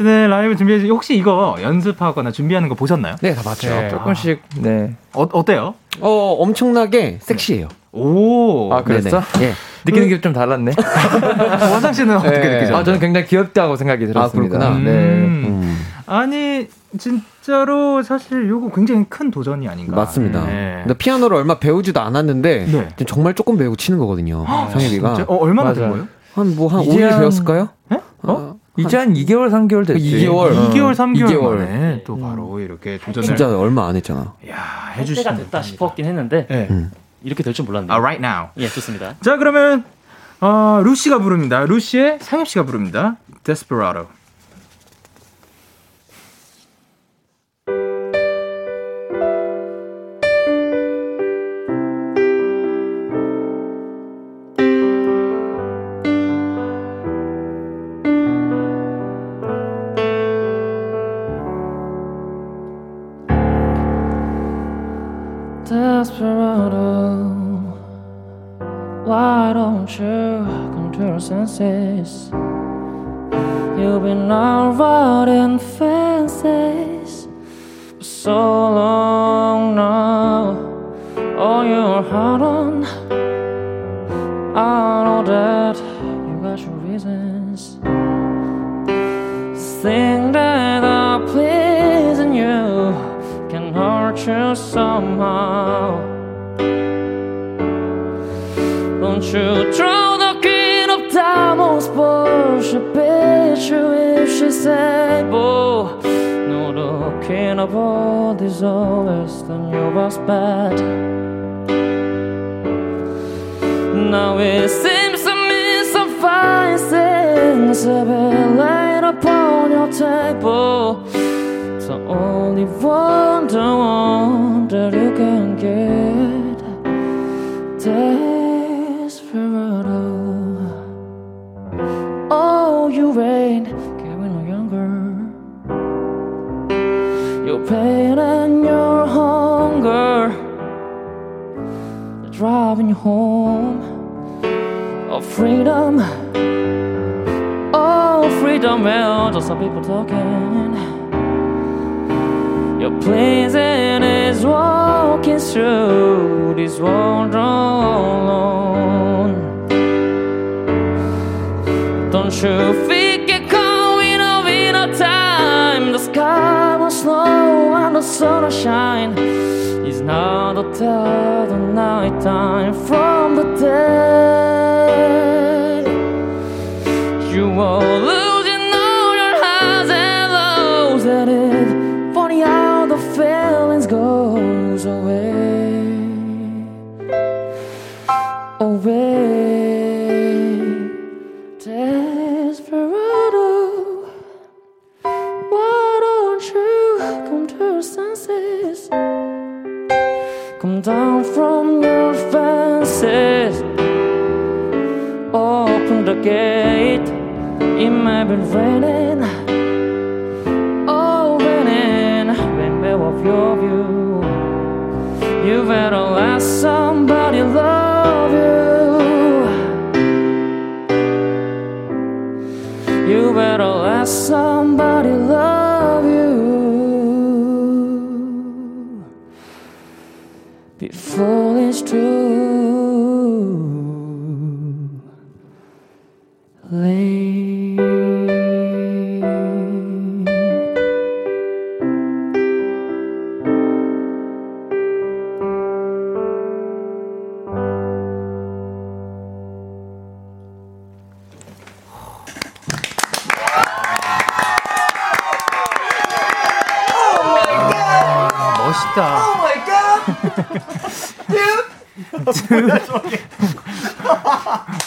네, 라이브 준비해 혹시 이거 연습하거나 준비하는 거 보셨나요? 네, 다 봤죠. 네. 조금씩 네. 어, 어때요? 어, 엄청나게 섹시해요. 오. 아 그랬어? 예. 느끼는 게 좀 달랐네. [laughs] 원상 씨는 어떻게 네. 느끼죠? 아 저는 굉장히 귀엽다고 생각이 들었습니다. 그렇구나. 네. 음. 아니 진짜로 사실 요거 굉장히 큰 도전이 아닌가. 맞습니다. 네. 근데 피아노를 얼마 배우지도 않았는데 네. 정말 조금 배우고 치는 거거든요. 성엽이가? 어, 얼마나 맞아. 된 거예요? 한 뭐한 이제 5일 한- 배웠을까요? 어? 이제 한 2개월 3개월 됐지. 2개월. 어. 2개월, 3개월 2개월. 만에 또 바로 이렇게 도전을 진짜 얼마 안 했잖아. 야, 해주시는 됐다 싶었긴 했는데 네. 음. 이렇게 될 줄 몰랐네요. 아, right now. 예, 좋습니다. 자, 그러면 어, 루시가 부릅니다. 루시의 상엽 씨가 부릅니다. Desperado, promises. You've been alright. prosper. whole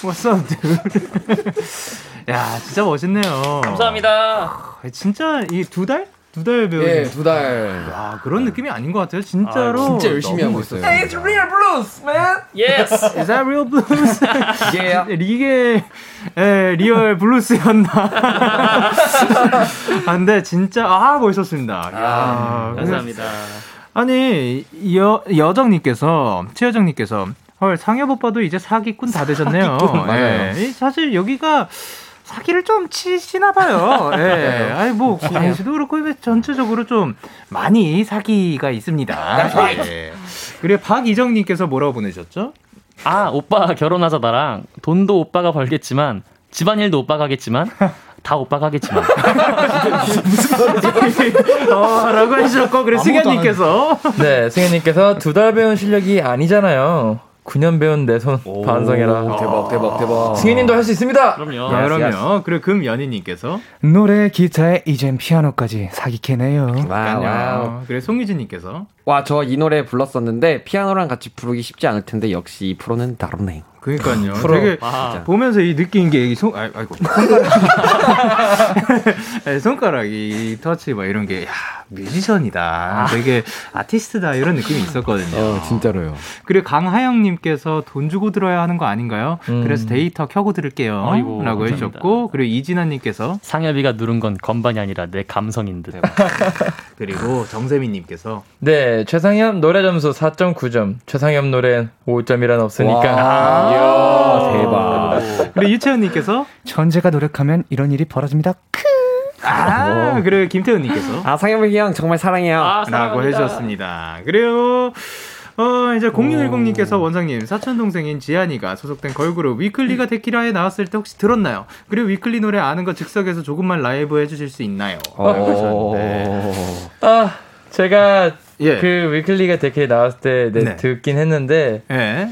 What's up, dude? 야, 진짜 멋있네요. 감사합니다. 진짜 이 두 달? 두 달 배우. 예, 두 달. 아, 그런 느낌이 아닌 것 같아요. 진짜로. 진짜 열심히 하고 있어요. 멋있었어요. It's real blues, man. Yes. Is that real blues? Yeah. [laughs] 이게 에, real blues였나? [laughs] 아, 근데 진짜 아 멋있었습니다. 야, 감사합니다. 아니 여 여정님께서 최여정님께서 헐 상엽 오빠도 이제 사기꾼 다 되셨네요. 사기꾼, 맞아요. 예. 이 사실 여기가 사기를 좀 치시나 봐요. 예. [laughs] 아니 뭐 광시도 그렇고 전체적으로 좀 많이 사기가 있습니다. 예. 그리고 박이정 님께서 뭐라고 보내셨죠? 아, 오빠 결혼하자 나랑 돈도 오빠가 벌겠지만 집안일도 오빠가 하겠지만 다 오빠가 하겠지만 어, [laughs] 라고 해주셨고, 그리고 승현님께서. 네, 승현님께서 두 달 배운 실력이 아니잖아요. 9년 배운 내 손 반성해라. 대박, 대박, 대박. 승현님도 할 수 있습니다. 그럼요. 네, 그럼요. 그리고 금연희님께서. 노래, 기타에 이젠 피아노까지 사기캐네요. wow, wow. 어, 그리고 송유진님께서. 와, 저 이 노래 불렀었는데 피아노랑 같이 부르기 쉽지 않을 텐데 역시 이 프로는 다르네. 그니까요. 프로. 되게 아. 보면서 이 느낀 게, 이 손, 아, 아이고, 손가락. 아니, [laughs] 손가락이 터치 막 이런 게, 야, 뮤지션이다. 되게 아티스트다. 이런 느낌이 있었거든요. 어, 진짜로요. 그리고 강하영님께서 돈 주고 들어야 하는 거 아닌가요? 음. 그래서 데이터 켜고 들을게요. 아이고, 라고 감사합니다. 해주셨고, 그리고 이진아님께서, 상엽이가 누른 건 건반이 아니라 내 감성인 듯. 그리고 정세민님께서, 네, 최상엽 노래 점수 4.9점. 최상엽 노래는 5점이란 없으니까. 와, 이야, 대박. 그리고 유채연님께서, 천재가 노력하면 이런 일이 벌어집니다. 아, 그리고 김태훈님께서, 아, 상엽이 형 정말 사랑해요. 아, 라고. 해주셨습니다. 그리고 어 이제 0610님께서 원상님 사촌 동생인 지안이가 소속된 걸그룹 위클리가 데키라에 나왔을 때 혹시 들었나요? 그리고 위클리 노래 아는 거 즉석에서 조금만 라이브 해주실 수 있나요? 아, 제가 예. 그 위클리가 데키라에 나왔을 때 네, 네. 듣긴 했는데 예.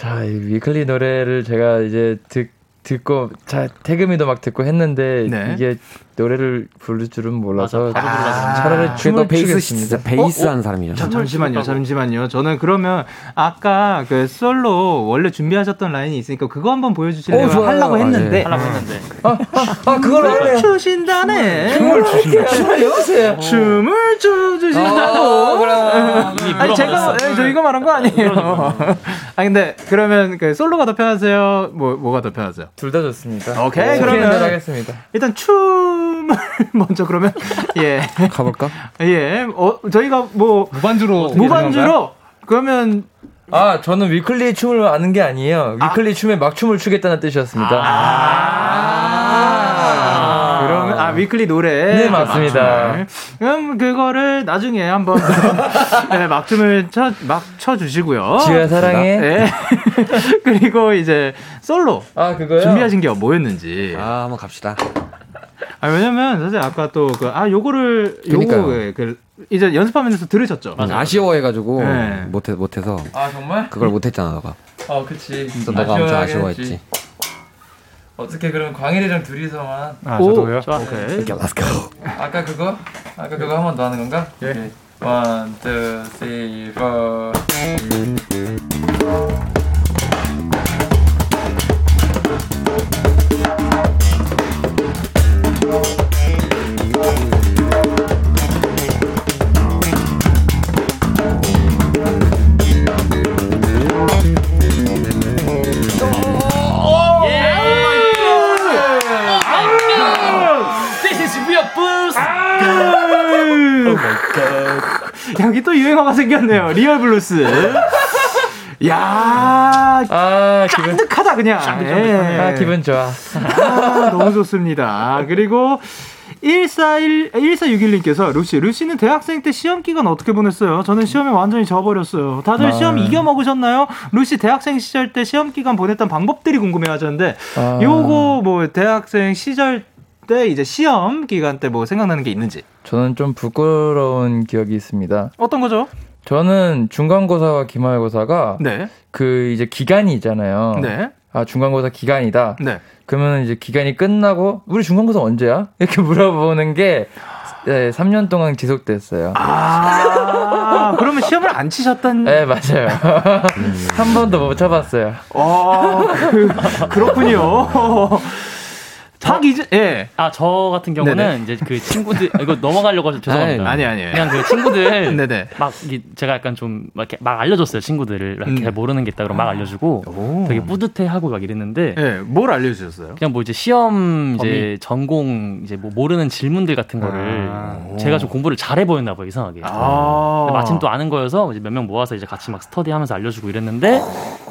자, 이 위클리 노래를 제가 이제 듣, 듣고 자, 태금이도 막 듣고 했는데 네. 이게 노래를 부를 줄은 몰라서 맞아, 바로 들어가서. 차라리 춤을 베이스 추겠습니다. 진짜 베이스 한 사람이죠. 자, 잠시만요, 잠시만요. 저는 그러면 아까 그 솔로 원래 준비하셨던 라인이 있으니까 그거 한번 보여주실래요? 어, 좋아요. 하려고 아, 했는데 하려고 했는데. 아, 그걸 하네요. 추신다네. 춤을 추신다. 춤을 여보세요. 춤을 춰주신다고. 아니 제가 예, 저 이거 말한 거 아니에요. [laughs] 아 근데 그러면 그 솔로가 더 편하세요? 뭐 뭐가 더 편하세요? 둘 다 좋습니다. 오케이, 네, 그러면- 하겠습니다. 일단 춤을 [laughs] 먼저 그러면 예 가볼까? 예. 어 저희가 뭐 무반주로. 무반주로 그러면 아, 저는 위클리 춤을 아는 게 아니에요. 위클리 춤에 막 춤을 추겠다는 뜻이었습니다. 아, 그러면 아 위클리 노래 네, 맞습니다. 막춤을. 그럼 그거를 나중에 한번 [laughs] 네, 막춤을 춰 막 춰주시고요. 지우야 사랑해. 네. [laughs] 그리고 이제 솔로 아, 그거요? 준비하신 게 뭐였는지. 아, 한번 갑시다. 아, 왜냐면 사실 아까 또 그 아 요거를 요거. 예, 그 이제 연습하면서 들으셨죠. 아쉬워해가지고 네. 못해 못해서 아, 정말? 그걸 못했잖아 너가. 어, 그치. 또 너가 엄청 아쉬워했지. 어떻게 그럼 광일이랑 둘이서만 아, 저도요. 좋아. 오케이. 오케이, let's go. 아까 그거? 아까 그거 한 번 더 하는 건가? 예. 원, 투, 쓰리, 포. 여기 또 유행어가 생겼네요. real blues. 야, 아, 기분, 쫀득하다 그냥. 예. 아, 기분 좋아. 아, 너무 좋습니다. 그리고 141, 1461님께서 루시, 루시는 대학생 때 시험 기간 어떻게 보냈어요? 저는 시험에 완전히 져버렸어요. 다들 시험 이겨 먹으셨나요? 루시 대학생 시절 때 시험 기간 보냈던 방법들이 궁금해 하셨는데, 아. 요거 뭐 대학생 시절 때 이제 시험 기간 때 뭐 생각나는 게 있는지. 저는 좀 부끄러운 기억이 있습니다. 어떤 거죠? 저는 중간고사와 기말고사가 네. 그 이제 기간이 있잖아요. 네. 아, 중간고사 기간이다. 네. 그러면 이제 기간이 끝나고 우리 중간고사 언제야? 이렇게 [laughs] 물어보는 게 네, 3년 동안 지속됐어요. 아, 아, 그러면 시험을 안 치셨던. 네, 맞아요. [laughs] 한 번도 못 쳐봤어요. 어, 그, 그렇군요. 박 이제, 예. 아, 저 같은 경우는 네네. 이제 그 친구들, 이거 넘어가려고 해서 [laughs] 죄송합니다. 아니, 아니, 아니. 그냥 그 친구들. [laughs] 네네. 막, 이- 제가 약간 좀, 막 이렇게 막 알려줬어요, 친구들을. 이렇게 음. 잘 모르는 게 있다, 그러면 막 알려주고. 되게 뿌듯해하고 막 이랬는데. 예, 뭘 알려주셨어요? 그냥 뭐 이제 시험 이제 전공 이제 뭐 모르는 질문들 같은 거를 제가 좀 공부를 잘해 보였나 봐요 이상하게. 아. 마침 또 아는 거여서 이제 몇 명 모아서 이제 같이 막 스터디하면서 알려주고 이랬는데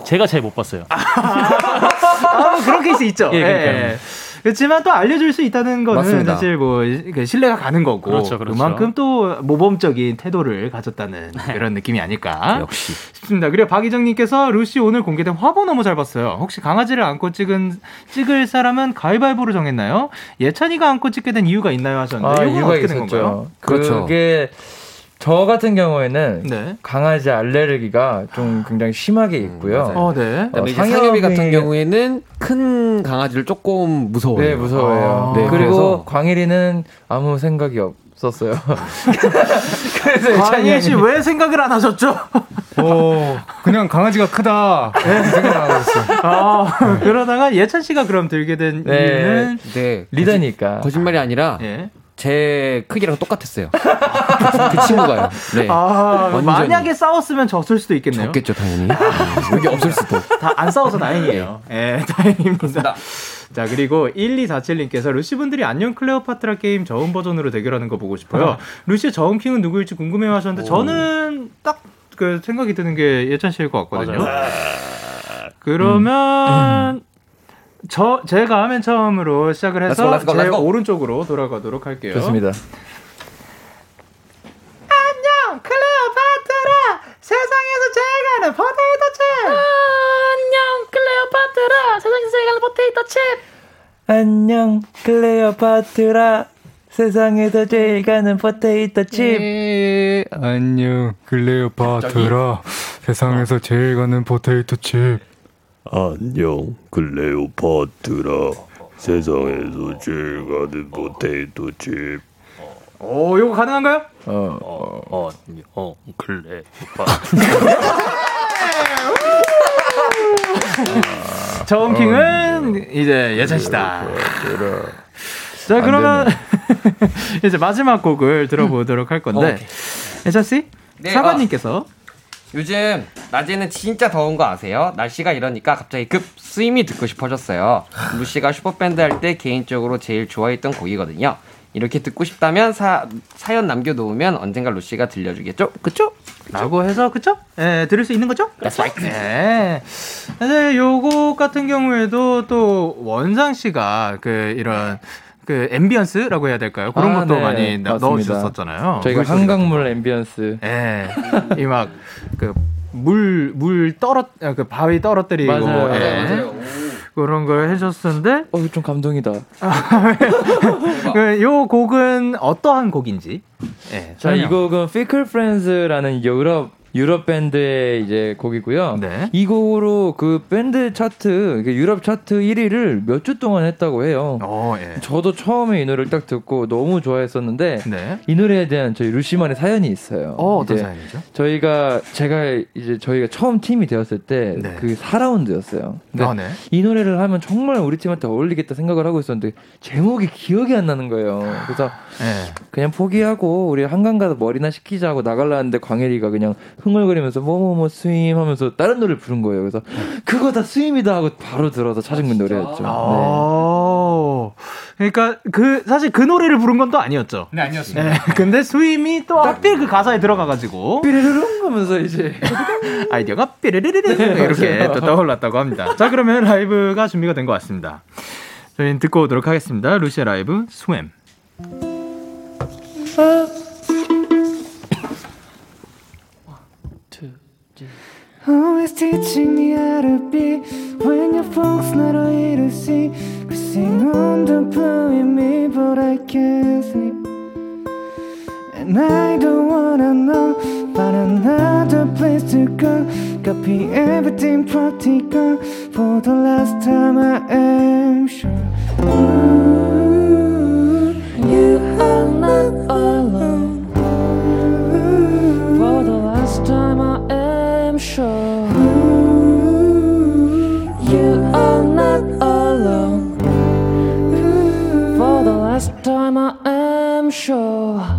제가 제일 못 봤어요. [laughs] 아, 그런 케이스 있죠. 예, 그러니까요. 예. 그렇지만 또 알려줄 수 있다는 거는 맞습니다. 사실 뭐그 신뢰가 가는 거고 그렇죠, 그렇죠. 네. 만큼또 모범적인 태도를 가졌다는 그런 느낌이 아닐까 역시. 싶습니다. 그리고 박희정님께서 루시 오늘 공개된 화보 너무 잘 봤어요. 혹시 강아지를 안고 찍은 찍을 사람은 가위바위보로 정했나요? 예찬이가 안고 찍게 된 이유가 있나요 하셨는데 아, 이건 이유가 어떻게 된 건가요? 있었죠. 그렇죠. 그게 저 같은 경우에는 네. 강아지 알레르기가 좀 굉장히 심하게 있고요. 어, 네. 이제 상엽이- 같은 경우에는 큰 강아지를 조금 무서워요. 네, 무서워요. 아. 네, 그리고 그래서- 광일이는 아무 생각이 없었어요. [laughs] 그래서 광일 씨 왜 생각을 안 하셨죠? [laughs] 오, 그냥 강아지가 크다. 있어. 아, 그러다가 예찬 씨가 그럼 들게 된 네. 이유는 네. 리더니까. 거짓말이 아니라 예. 제 크기랑 똑같았어요. [laughs] 그 친구가요. 네. 아, 완전히. 만약에 싸웠으면 졌을 수도 있겠네요. 없겠죠, 당연히. 여기 없을 수도. [laughs] 다 안 싸워서 다행이에요. 예, 다행입니다. 자, 그리고 1247님께서 루시분들이 안녕 클레오파트라 게임 저음 버전으로 대결하는 거 보고 싶어요. 루시의 저음킹은 누구일지 궁금해요 하셨는데 저는 딱 그 생각이 드는 게 예찬 씨일 것 같거든요. 그러면 저 제가 맨 처음으로 시작을 해서 Let's go, let's go, 제 let's go. 오른쪽으로 돌아가도록 할게요. 좋습니다. 안녕 클레오파트라 세상에서 제일 가는 포테이토 칩 안녕 클레오파트라 세상에서 제일 가는 포테이토 칩 안녕 클레오파트라 세상에서 제일 가는 포테이토 칩. 예, 안녕, 클레오파트라. 세상에서 제일 가는 포테이토 칩. 안녕 클레오파트라. 세상에서 제일 가는 포테이토 칩. 오, 요거 가능한가요? 어, 어, 어, 그래. [laughs] 저음킹은 이제 예찬 씨다. 자, 그러면 [laughs] 이제 마지막 곡을 들어보도록 할 건데. 예찬 씨, 네, 사관님께서 요즘 낮에는 진짜 더운 거 아세요? 날씨가 이러니까 갑자기 급 스임이 듣고 싶어졌어요. 루시가 슈퍼밴드 할 때 개인적으로 제일 좋아했던 곡이거든요. 이렇게 듣고 싶다면 사, 사연 남겨놓으면 언젠가 루시가 들려주겠죠? 그쵸? 라고 해서 그쵸? 예, 들을 수 있는 거죠? That's right 네. 사실 요곡 같은 경우에도 또 원상 씨가 그 이런 그 ambience라고 해야 될까요? 그런 아, 것도 네, 많이 맞습니다. 넣어주셨었잖아요. 저희가 한강물 ambience. 예. 이 막 그 물 물 떨어 아, 그 바위 떨어뜨리고 맞아요. 예. 그런 걸 해줬었는데 어, 좀 감동이다. [laughs] 그요 곡은 어떠한 곡인지 예. 자, 이. 곡은 Fickle Friends라는 유럽 유럽 밴드의 이제 곡이고요. 네. 이 곡으로 그 밴드 차트, 그 유럽 차트 1위를 몇 주 동안 했다고 해요. 어, 예. 저도 처음에 이 노래를 딱 듣고 너무 좋아했었는데 네. 이 노래에 대한 저희 루시만의 사연이 있어요. 어, 어떤 사연이죠? 저희가 제가 이제 저희가 처음 팀이 되었을 때 네. 그 4라운드였어요. 근데 아, 네. 이 노래를 하면 정말 우리 팀한테 어울리겠다 생각을 하고 있었는데 제목이 기억이 안 나는 거예요. 그래서 예. 그냥 포기하고 우리 한강 가서 머리나 식히자고 나갈라는데 광일이가 그냥 흥얼거리면서 뭐뭐뭐 스윙 하면서 다른 노래를 부른 거예요. 그래서 그거 다 스윙이다 하고 바로 들어서 찾은 노래였죠. 네. 어. 그러니까 그 사실 그 노래를 부른 건 또 아니었죠. 네, 아니었습니다. 네. 근데 스윙이 또 하필 그 가사에 들어가가지고 삐르르릉 하면서 이제 [laughs] 아이디어가 삐르르르르 네, 이렇게 또 떠올랐다고 합니다. 자 그러면 라이브가 준비가 된 것 같습니다. 저희는 듣고 오도록 하겠습니다. 루시의 라이브 스웸. Always teaching me how to be when your folks not here to see. Kissing on the blowing me, but I can't sleep. And I don't wanna know about another place to go. Copy everything practical for the last time I am sure. Ooh, you are not alone. Mm-hmm. You are not alone. Mm-hmm. For the last time, I am sure.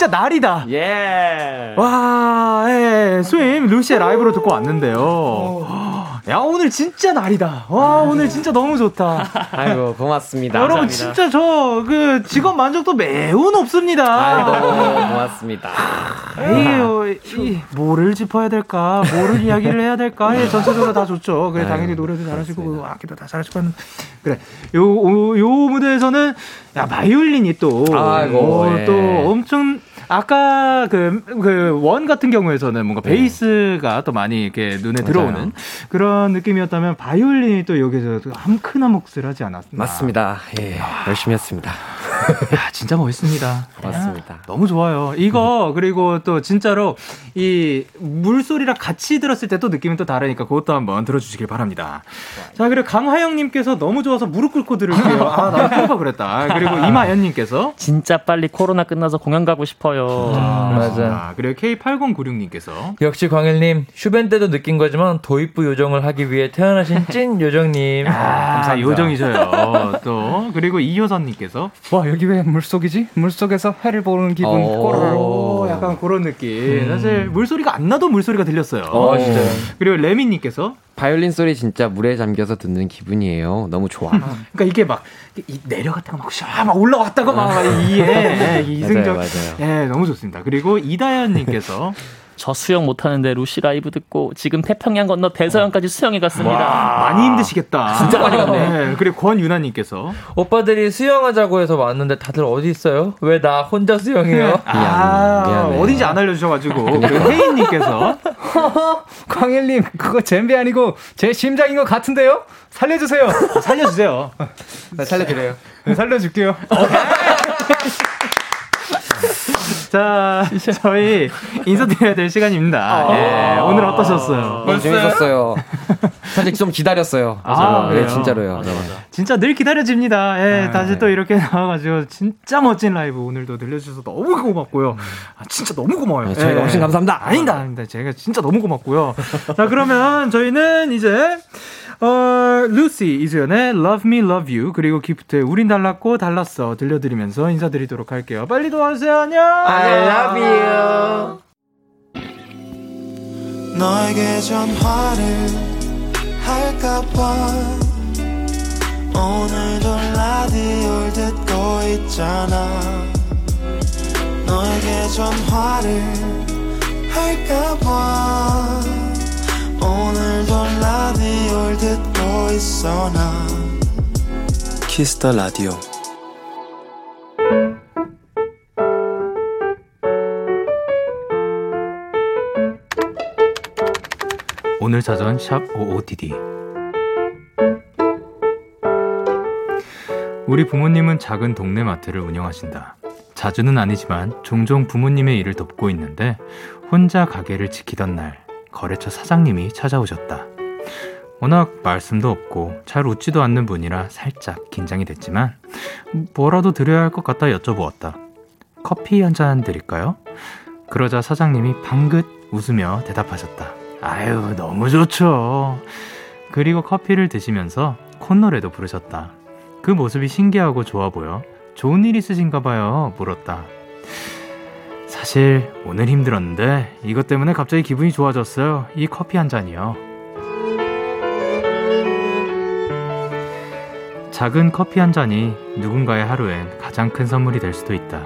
진짜 날이다. 예. 와, 예, 스윙 루시의 라이브로 듣고 왔는데요. 야, 오늘 진짜 날이다. 와, 오늘 진짜 너무 좋다. 아이고 고맙습니다. 여러분, 진짜 저 그 직업 만족도 매우 높습니다. 아이고 고맙습니다. 에이요, 이, 뭐를 짚어야 될까? 뭐를 이야기를 해야 될까? 예, 전체적으로 다 좋죠. 그래, 아유, 당연히 노래도 잘하시고, 악기도 다 잘하시고 하는. 그래, 요, 요, 요 무대에서는, 야, 바이올린이 또, 아이고, 어, 예. 또 엄청, 아까 그, 그, 원 같은 경우에서는 뭔가 베이스가 또 많이 이렇게 눈에 들어오는 그런 느낌이었다면, 바이올린이 또 여기서 한 몫을 하지 않았나. 맞습니다. 예, 열심히 했습니다. [laughs] 야, 진짜 멋있습니다. 고맙습니다. 너무 좋아요. 이거 그리고 또 진짜로 이 물소리랑 같이 들었을 때 또 느낌이 또 다르니까 그것도 한번 들어주시길 바랍니다. 자 그리고 강하영님께서 너무 좋아서 무릎 꿇고 들을게요. 아 나도 평가 그랬다. 그리고 [laughs] 이마연님께서 진짜 빨리 코로나 끝나서 공연 가고 싶어요. 맞아. 아, 그리고 K8096님께서 역시 광일님 슈벤 때도 느낀 거지만 도입부 요정을 하기 위해 태어나신 찐 요정님. 아, 요정이셔요. 또 그리고 이효선님께서 와 여기 왜 물속이지? 물속에서 해를 보는 기분 오. 꼬르르. 오, 약간 그런 느낌. 사실 물소리가 안 나도 물소리가 들렸어요. 어, 진짜요. 그리고 레미 님께서 바이올린 소리 진짜 물에 잠겨서 듣는 기분이에요. 너무 좋아. 그러니까 이게 막이 내려갔다가 막, 샤, 막 올라왔다가 막 이에 [laughs] 이승적 맞아요, 예 너무 좋습니다. 그리고 이다현님께서 [laughs] 저 수영 못하는데 루시 라이브 듣고 지금 태평양 건너 대서양까지 수영해 갔습니다. 많이 힘드시겠다. 진짜 많이 갔네. 예, 그리고 권유나님께서 오빠들이 수영하자고 해서 왔는데 다들 어디 있어요? 왜 나 혼자 수영해요? 아 미안해. 어딘지 안 알려주셔가지고 그리고 혜인님께서 [laughs] 광일님 그거 잼비 아니고 제 심장인 것 같은데요? 살려주세요. 살려주세요. 네, 살려드려요. 네, 살려줄게요. 자 저희 인사드려야 될 시간입니다. 예, 오늘 어떠셨어요? 너무 재밌었어요. 사실 좀 기다렸어요. 아. 네? 진짜로요. 네. 진짜 늘 기다려집니다. 예, 아, 다시 네. 또 이렇게 나와가지고 진짜 멋진 라이브 오늘도 들려주셔서 너무 고맙고요. 아, 진짜 너무 고마워요. 네, 저희가 예. 훨씬 감사합니다. 아니다, 아니다. 제가 진짜 너무 고맙고요. 자, 그러면 저희는 이제 어, 루시 이수연의 Love Me Love You 그리고 기프트의 우린 달랐고 달랐어 들려드리면서 인사드리도록 할게요. 빨리 도와주세요. 안녕. I love you. 너에게 전화를 할까봐 오늘도 라디오를 듣고 있잖아 너에게 전화를 할까봐 오늘도 라디오를 듣고 있어 나? 키스터 라디오 오늘 사전 샵 OODD 우리 부모님은 작은 동네 마트를 운영하신다. 자주는 아니지만 종종 부모님의 일을 돕고 있는데 혼자 가게를 지키던 날 거래처 사장님이 찾아오셨다. 워낙 말씀도 없고 잘 웃지도 않는 분이라 살짝 긴장이 됐지만 뭐라도 드려야 할 것 같아 여쭤보았다. 커피 한 잔 드릴까요? 그러자 사장님이 방긋 웃으며 대답하셨다. 아유, 너무 좋죠. 그리고 커피를 드시면서 콧노래도 부르셨다. 그 모습이 신기하고 좋아 보여 좋은 일 있으신가 봐요. 물었다. 사실 오늘 힘들었는데 이것 때문에 갑자기 기분이 좋아졌어요. 이 커피 한 잔이요. 작은 커피 한 잔이 누군가의 하루엔 가장 큰 선물이 될 수도 있다.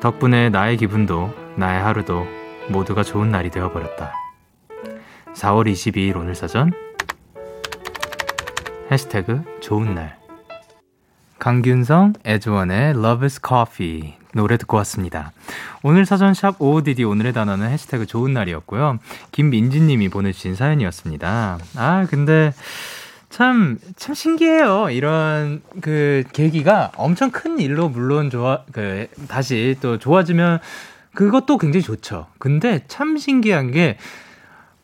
덕분에 나의 기분도 나의 하루도 모두가 좋은 날이 되어버렸다. 4월 22일 오늘 사전 해시태그 좋은 날 강균성, 에즈원의 Love is Coffee 노래 듣고 왔습니다. 오늘 사전 샵 OODD 오늘의 단어는 해시태그 좋은 날이었고요. 김민지 님이 보내주신 사연이었습니다. 아 근데 참, 참 신기해요. 이런 그 계기가 엄청 큰 일로 물론 좋아, 그, 다시 또 좋아지면 그것도 굉장히 좋죠. 근데 참 신기한 게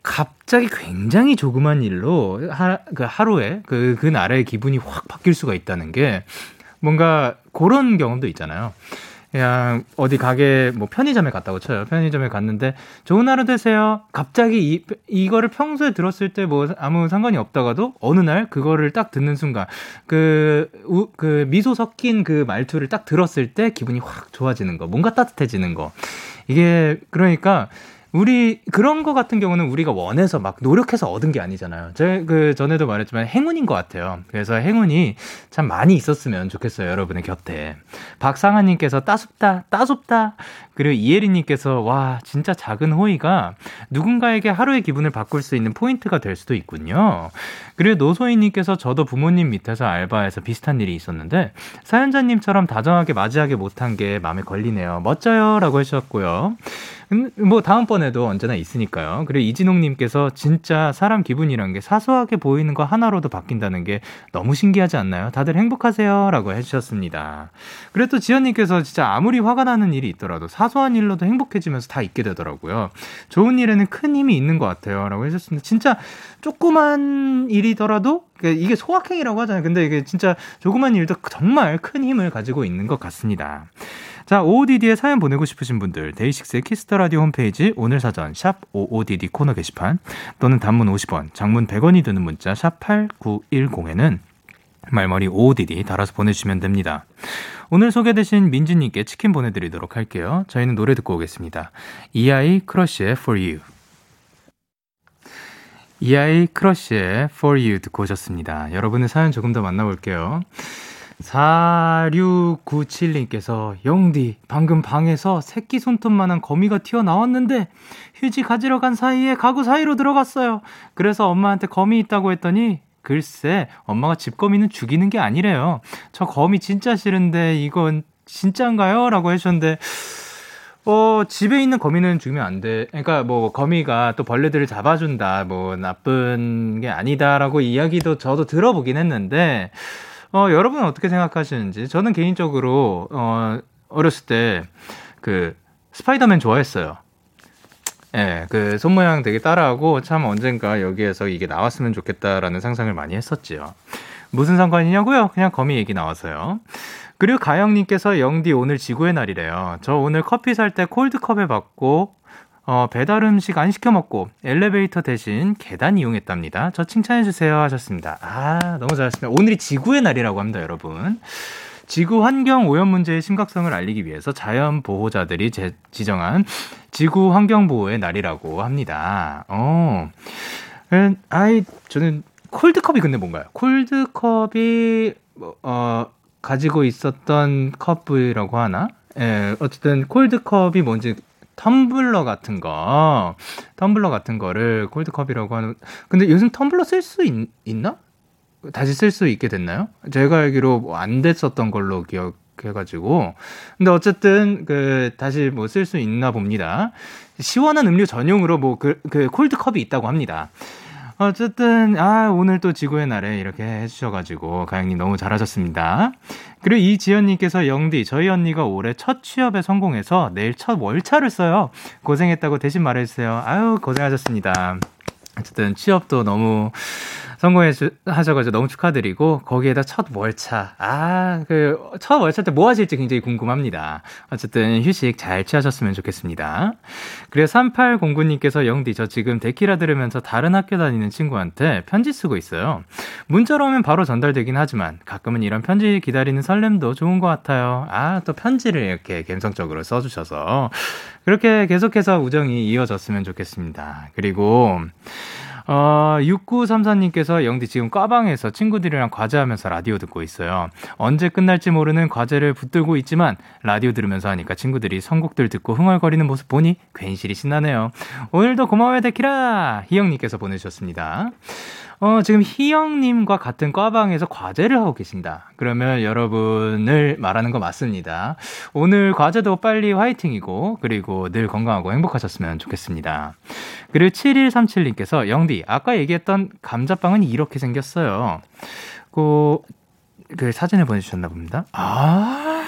갑자기 굉장히 조그만 일로 하, 그 하루에 그, 그 날의 기분이 확 바뀔 수가 있다는 게 뭔가 그런 경험도 있잖아요. 그냥 어디 가게 뭐 편의점에 갔다고 쳐요. 편의점에 갔는데 좋은 하루 되세요. 갑자기 이 이거를 평소에 들었을 때 뭐 아무 상관이 없다가도 어느 날 그거를 딱 듣는 순간 그, 우, 그 미소 섞인 그 말투를 딱 들었을 때 기분이 확 좋아지는 거. 뭔가 따뜻해지는 거. 이게 그러니까 우리 그런 거 같은 경우는 우리가 원해서 막 노력해서 얻은 게 아니잖아요. 제가 그 전에도 말했지만 행운인 것 같아요. 그래서 행운이 참 많이 있었으면 좋겠어요, 여러분의 곁에. 박상아님께서 따숩다, 따숩다. 그리고 이혜리님께서 와 진짜 작은 호의가 누군가에게 하루의 기분을 바꿀 수 있는 포인트가 될 수도 있군요. 그리고 노소희님께서 저도 부모님 밑에서 알바해서 비슷한 일이 있었는데 사연자님처럼 다정하게 맞이하게 못한 게 마음에 걸리네요. 멋져요라고 해주셨고요. 음, 뭐 다음번에도 언제나 있으니까요. 그리고 이진홍님께서 진짜 사람 기분이란 게 사소하게 보이는 거 하나로도 바뀐다는 게 너무 신기하지 않나요? 다들 행복하세요라고 해주셨습니다. 그리고 또 지연님께서 진짜 아무리 화가 나는 일이 있더라도 사소한 일로도 행복해지면서 다 있게 되더라고요. 좋은 일에는 큰 힘이 있는 것 같아요라고 해주셨습니다. 진짜 조그만 일이더라도 그러니까 이게 소확행이라고 하잖아요. 근데 이게 진짜 조그만 일도 정말 큰 힘을 가지고 있는 것 같습니다. 자, OODD에 사연 보내고 싶으신 분들, 데이식스의 키스 더 라디오 홈페이지 오늘 사전 샵 OODD 코너 게시판 또는 단문 50원, 장문 100원이 드는 문자 샵 8910에는 말머리 OODD 달아서 보내주시면 됩니다. 오늘 소개되신 민지님께 치킨 보내드리도록 할게요. 저희는 노래 듣고 오겠습니다. 이아이 크러쉬의 For You. 이아이 크러쉬의 For You 듣고 오셨습니다. 여러분의 사연 조금 더 만나볼게요. 4697님께서 영디 방금 방에서 새끼 손톱만한 거미가 튀어나왔는데 휴지 가지러 간 사이에 가구 사이로 들어갔어요. 그래서 엄마한테 거미 있다고 했더니 글쎄 엄마가 집거미는 죽이는 게 아니래요. 저 거미 진짜 싫은데 이건 진짜인가요? 라고 해주셨는데 어, 집에 있는 거미는 죽이면 안 돼. 그러니까 뭐 거미가 또 벌레들을 잡아준다. 뭐 나쁜 게 아니다라고 이야기도 저도 들어보긴 했는데 어, 여러분은 어떻게 생각하시는지. 저는 개인적으로, 어, 어렸을 때, 그, 스파이더맨 좋아했어요. 예, 네, 그, 손 모양 되게 따라하고, 참 언젠가 여기에서 이게 나왔으면 좋겠다라는 상상을 많이 했었지요. 무슨 상관이냐고요? 그냥 거미 얘기 나와서요. 그리고 가영님께서 영디 오늘 지구의 날이래요. 저 오늘 커피 살 때 콜드컵에 받고 어, 배달 음식 안 시켜 먹고 엘리베이터 대신 계단 이용했답니다. 저 칭찬해 주세요 하셨습니다. 아, 너무 잘하셨습니다. 오늘이 지구의 날이라고 합니다, 여러분. 지구 환경 오염 문제의 심각성을 알리기 위해서 자연 보호자들이 제, 지정한 지구 환경 보호의 날이라고 합니다. 어. 음, 아이 저는 콜드컵이 근데 뭔가요? 콜드컵이 뭐, 어 가지고 있었던 컵이라고 하나? 예, 어쨌든 콜드컵이 뭔지 텀블러 같은 거, 텀블러 같은 거를 콜드컵이라고 하는. 근데 요즘 텀블러 쓸 수 있나? 다시 쓸 수 있게 됐나요? 제가 알기로 뭐 안 됐었던 걸로 기억해가지고. 근데 어쨌든 그 다시 뭐 쓸 수 있나 봅니다. 시원한 음료 전용으로 뭐 그 그 콜드컵이 있다고 합니다. 어쨌든 아 오늘 또 지구의 날에 이렇게 해주셔가지고 가영님 너무 잘하셨습니다. 그리고 이지연님께서 영디 저희 언니가 올해 첫 취업에 성공해서 내일 첫 월차를 써요. 고생했다고 대신 말해주세요. 아유 고생하셨습니다. 어쨌든 취업도 너무 성공하셔가지고 너무 축하드리고 거기에다 첫 월차 아 그 첫 월차 때 뭐 하실지 굉장히 궁금합니다. 어쨌든 휴식 잘 취하셨으면 좋겠습니다. 그리고 3809님께서 영디 저 지금 데키라 들으면서 다른 학교 다니는 친구한테 편지 쓰고 있어요. 문자로 오면 바로 전달되긴 하지만 가끔은 이런 편지 기다리는 설렘도 좋은 것 같아요. 아 또 편지를 이렇게 감성적으로 써주셔서 그렇게 계속해서 우정이 이어졌으면 좋겠습니다. 그리고 어, 6934님께서 영디 지금 과방에서 친구들이랑 과제하면서 라디오 듣고 있어요. 언제 끝날지 모르는 과제를 붙들고 있지만 라디오 들으면서 하니까 친구들이 선곡들 듣고 흥얼거리는 모습 보니 괜시리 신나네요. 오늘도 고마워요, 데키라! 희영님께서 보내주셨습니다. 어, 지금 희영님과 같은 과방에서 과제를 하고 계신다. 그러면 여러분을 말하는 거 맞습니다. 오늘 과제도 빨리 화이팅이고, 그리고 늘 건강하고 행복하셨으면 좋겠습니다. 그리고 7137님께서, 영디, 아까 얘기했던 감자빵은 이렇게 생겼어요. 그, 그 사진을 보내주셨나 봅니다. 아,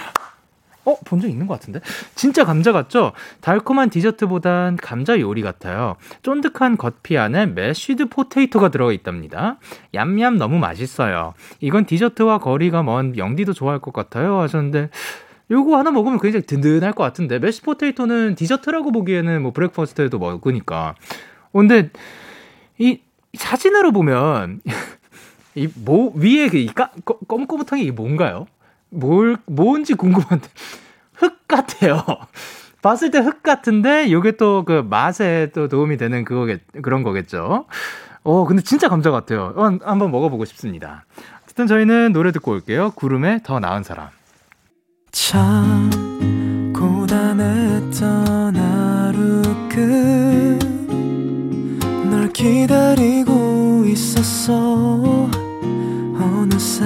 어, 본 적 있는 것 같은데? 진짜 감자 같죠? 달콤한 디저트보단 감자 요리 같아요. 쫀득한 겉피 안에 mashed potato가 들어가 있답니다. 얌얌 너무 맛있어요. 이건 디저트와 거리가 먼 영디도 좋아할 것 같아요. 하셨는데, 요거 하나 먹으면 굉장히 든든할 것 같은데, mash potato는 디저트라고 보기에는 뭐 breakfast에도 먹으니까. 어, 근데, 이 사진으로 보면, [laughs] 이 뭐, 위에 그, 이 까, 검검탕이 이게 뭔가요? 뭘, 뭔지 궁금한데. [laughs] 흙 같아요. [laughs] 봤을 때 흙 같은데, 요게 또 그 맛에 또 도움이 되는 그거겠, 그런 거겠죠. 어, 근데 진짜 감자 같아요. 어, 한번 먹어보고 싶습니다. 어쨌든 저희는 노래 듣고 올게요. 구름의 더 나은 사람. 참, 고단했던 하루 끝널 기다리고 있었어. 어느새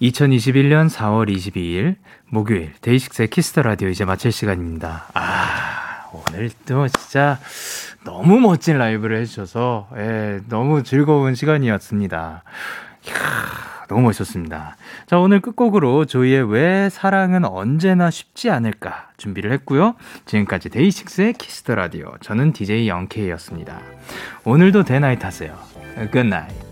2021년 4월 22일 목요일 데이식스의 키스 더 라디오 이제 마칠 시간입니다. 아 오늘 또 진짜 너무 멋진 라이브를 해주셔서 예, 너무 즐거운 시간이었습니다. 이야, 너무 멋있었습니다. 자 오늘 끝곡으로 조이의 왜 사랑은 언제나 쉽지 않을까 준비를 했고요. 지금까지 데이식스의 키스 더 라디오 저는 DJ 영케이였습니다. 오늘도 대나잇 하세요. Good night.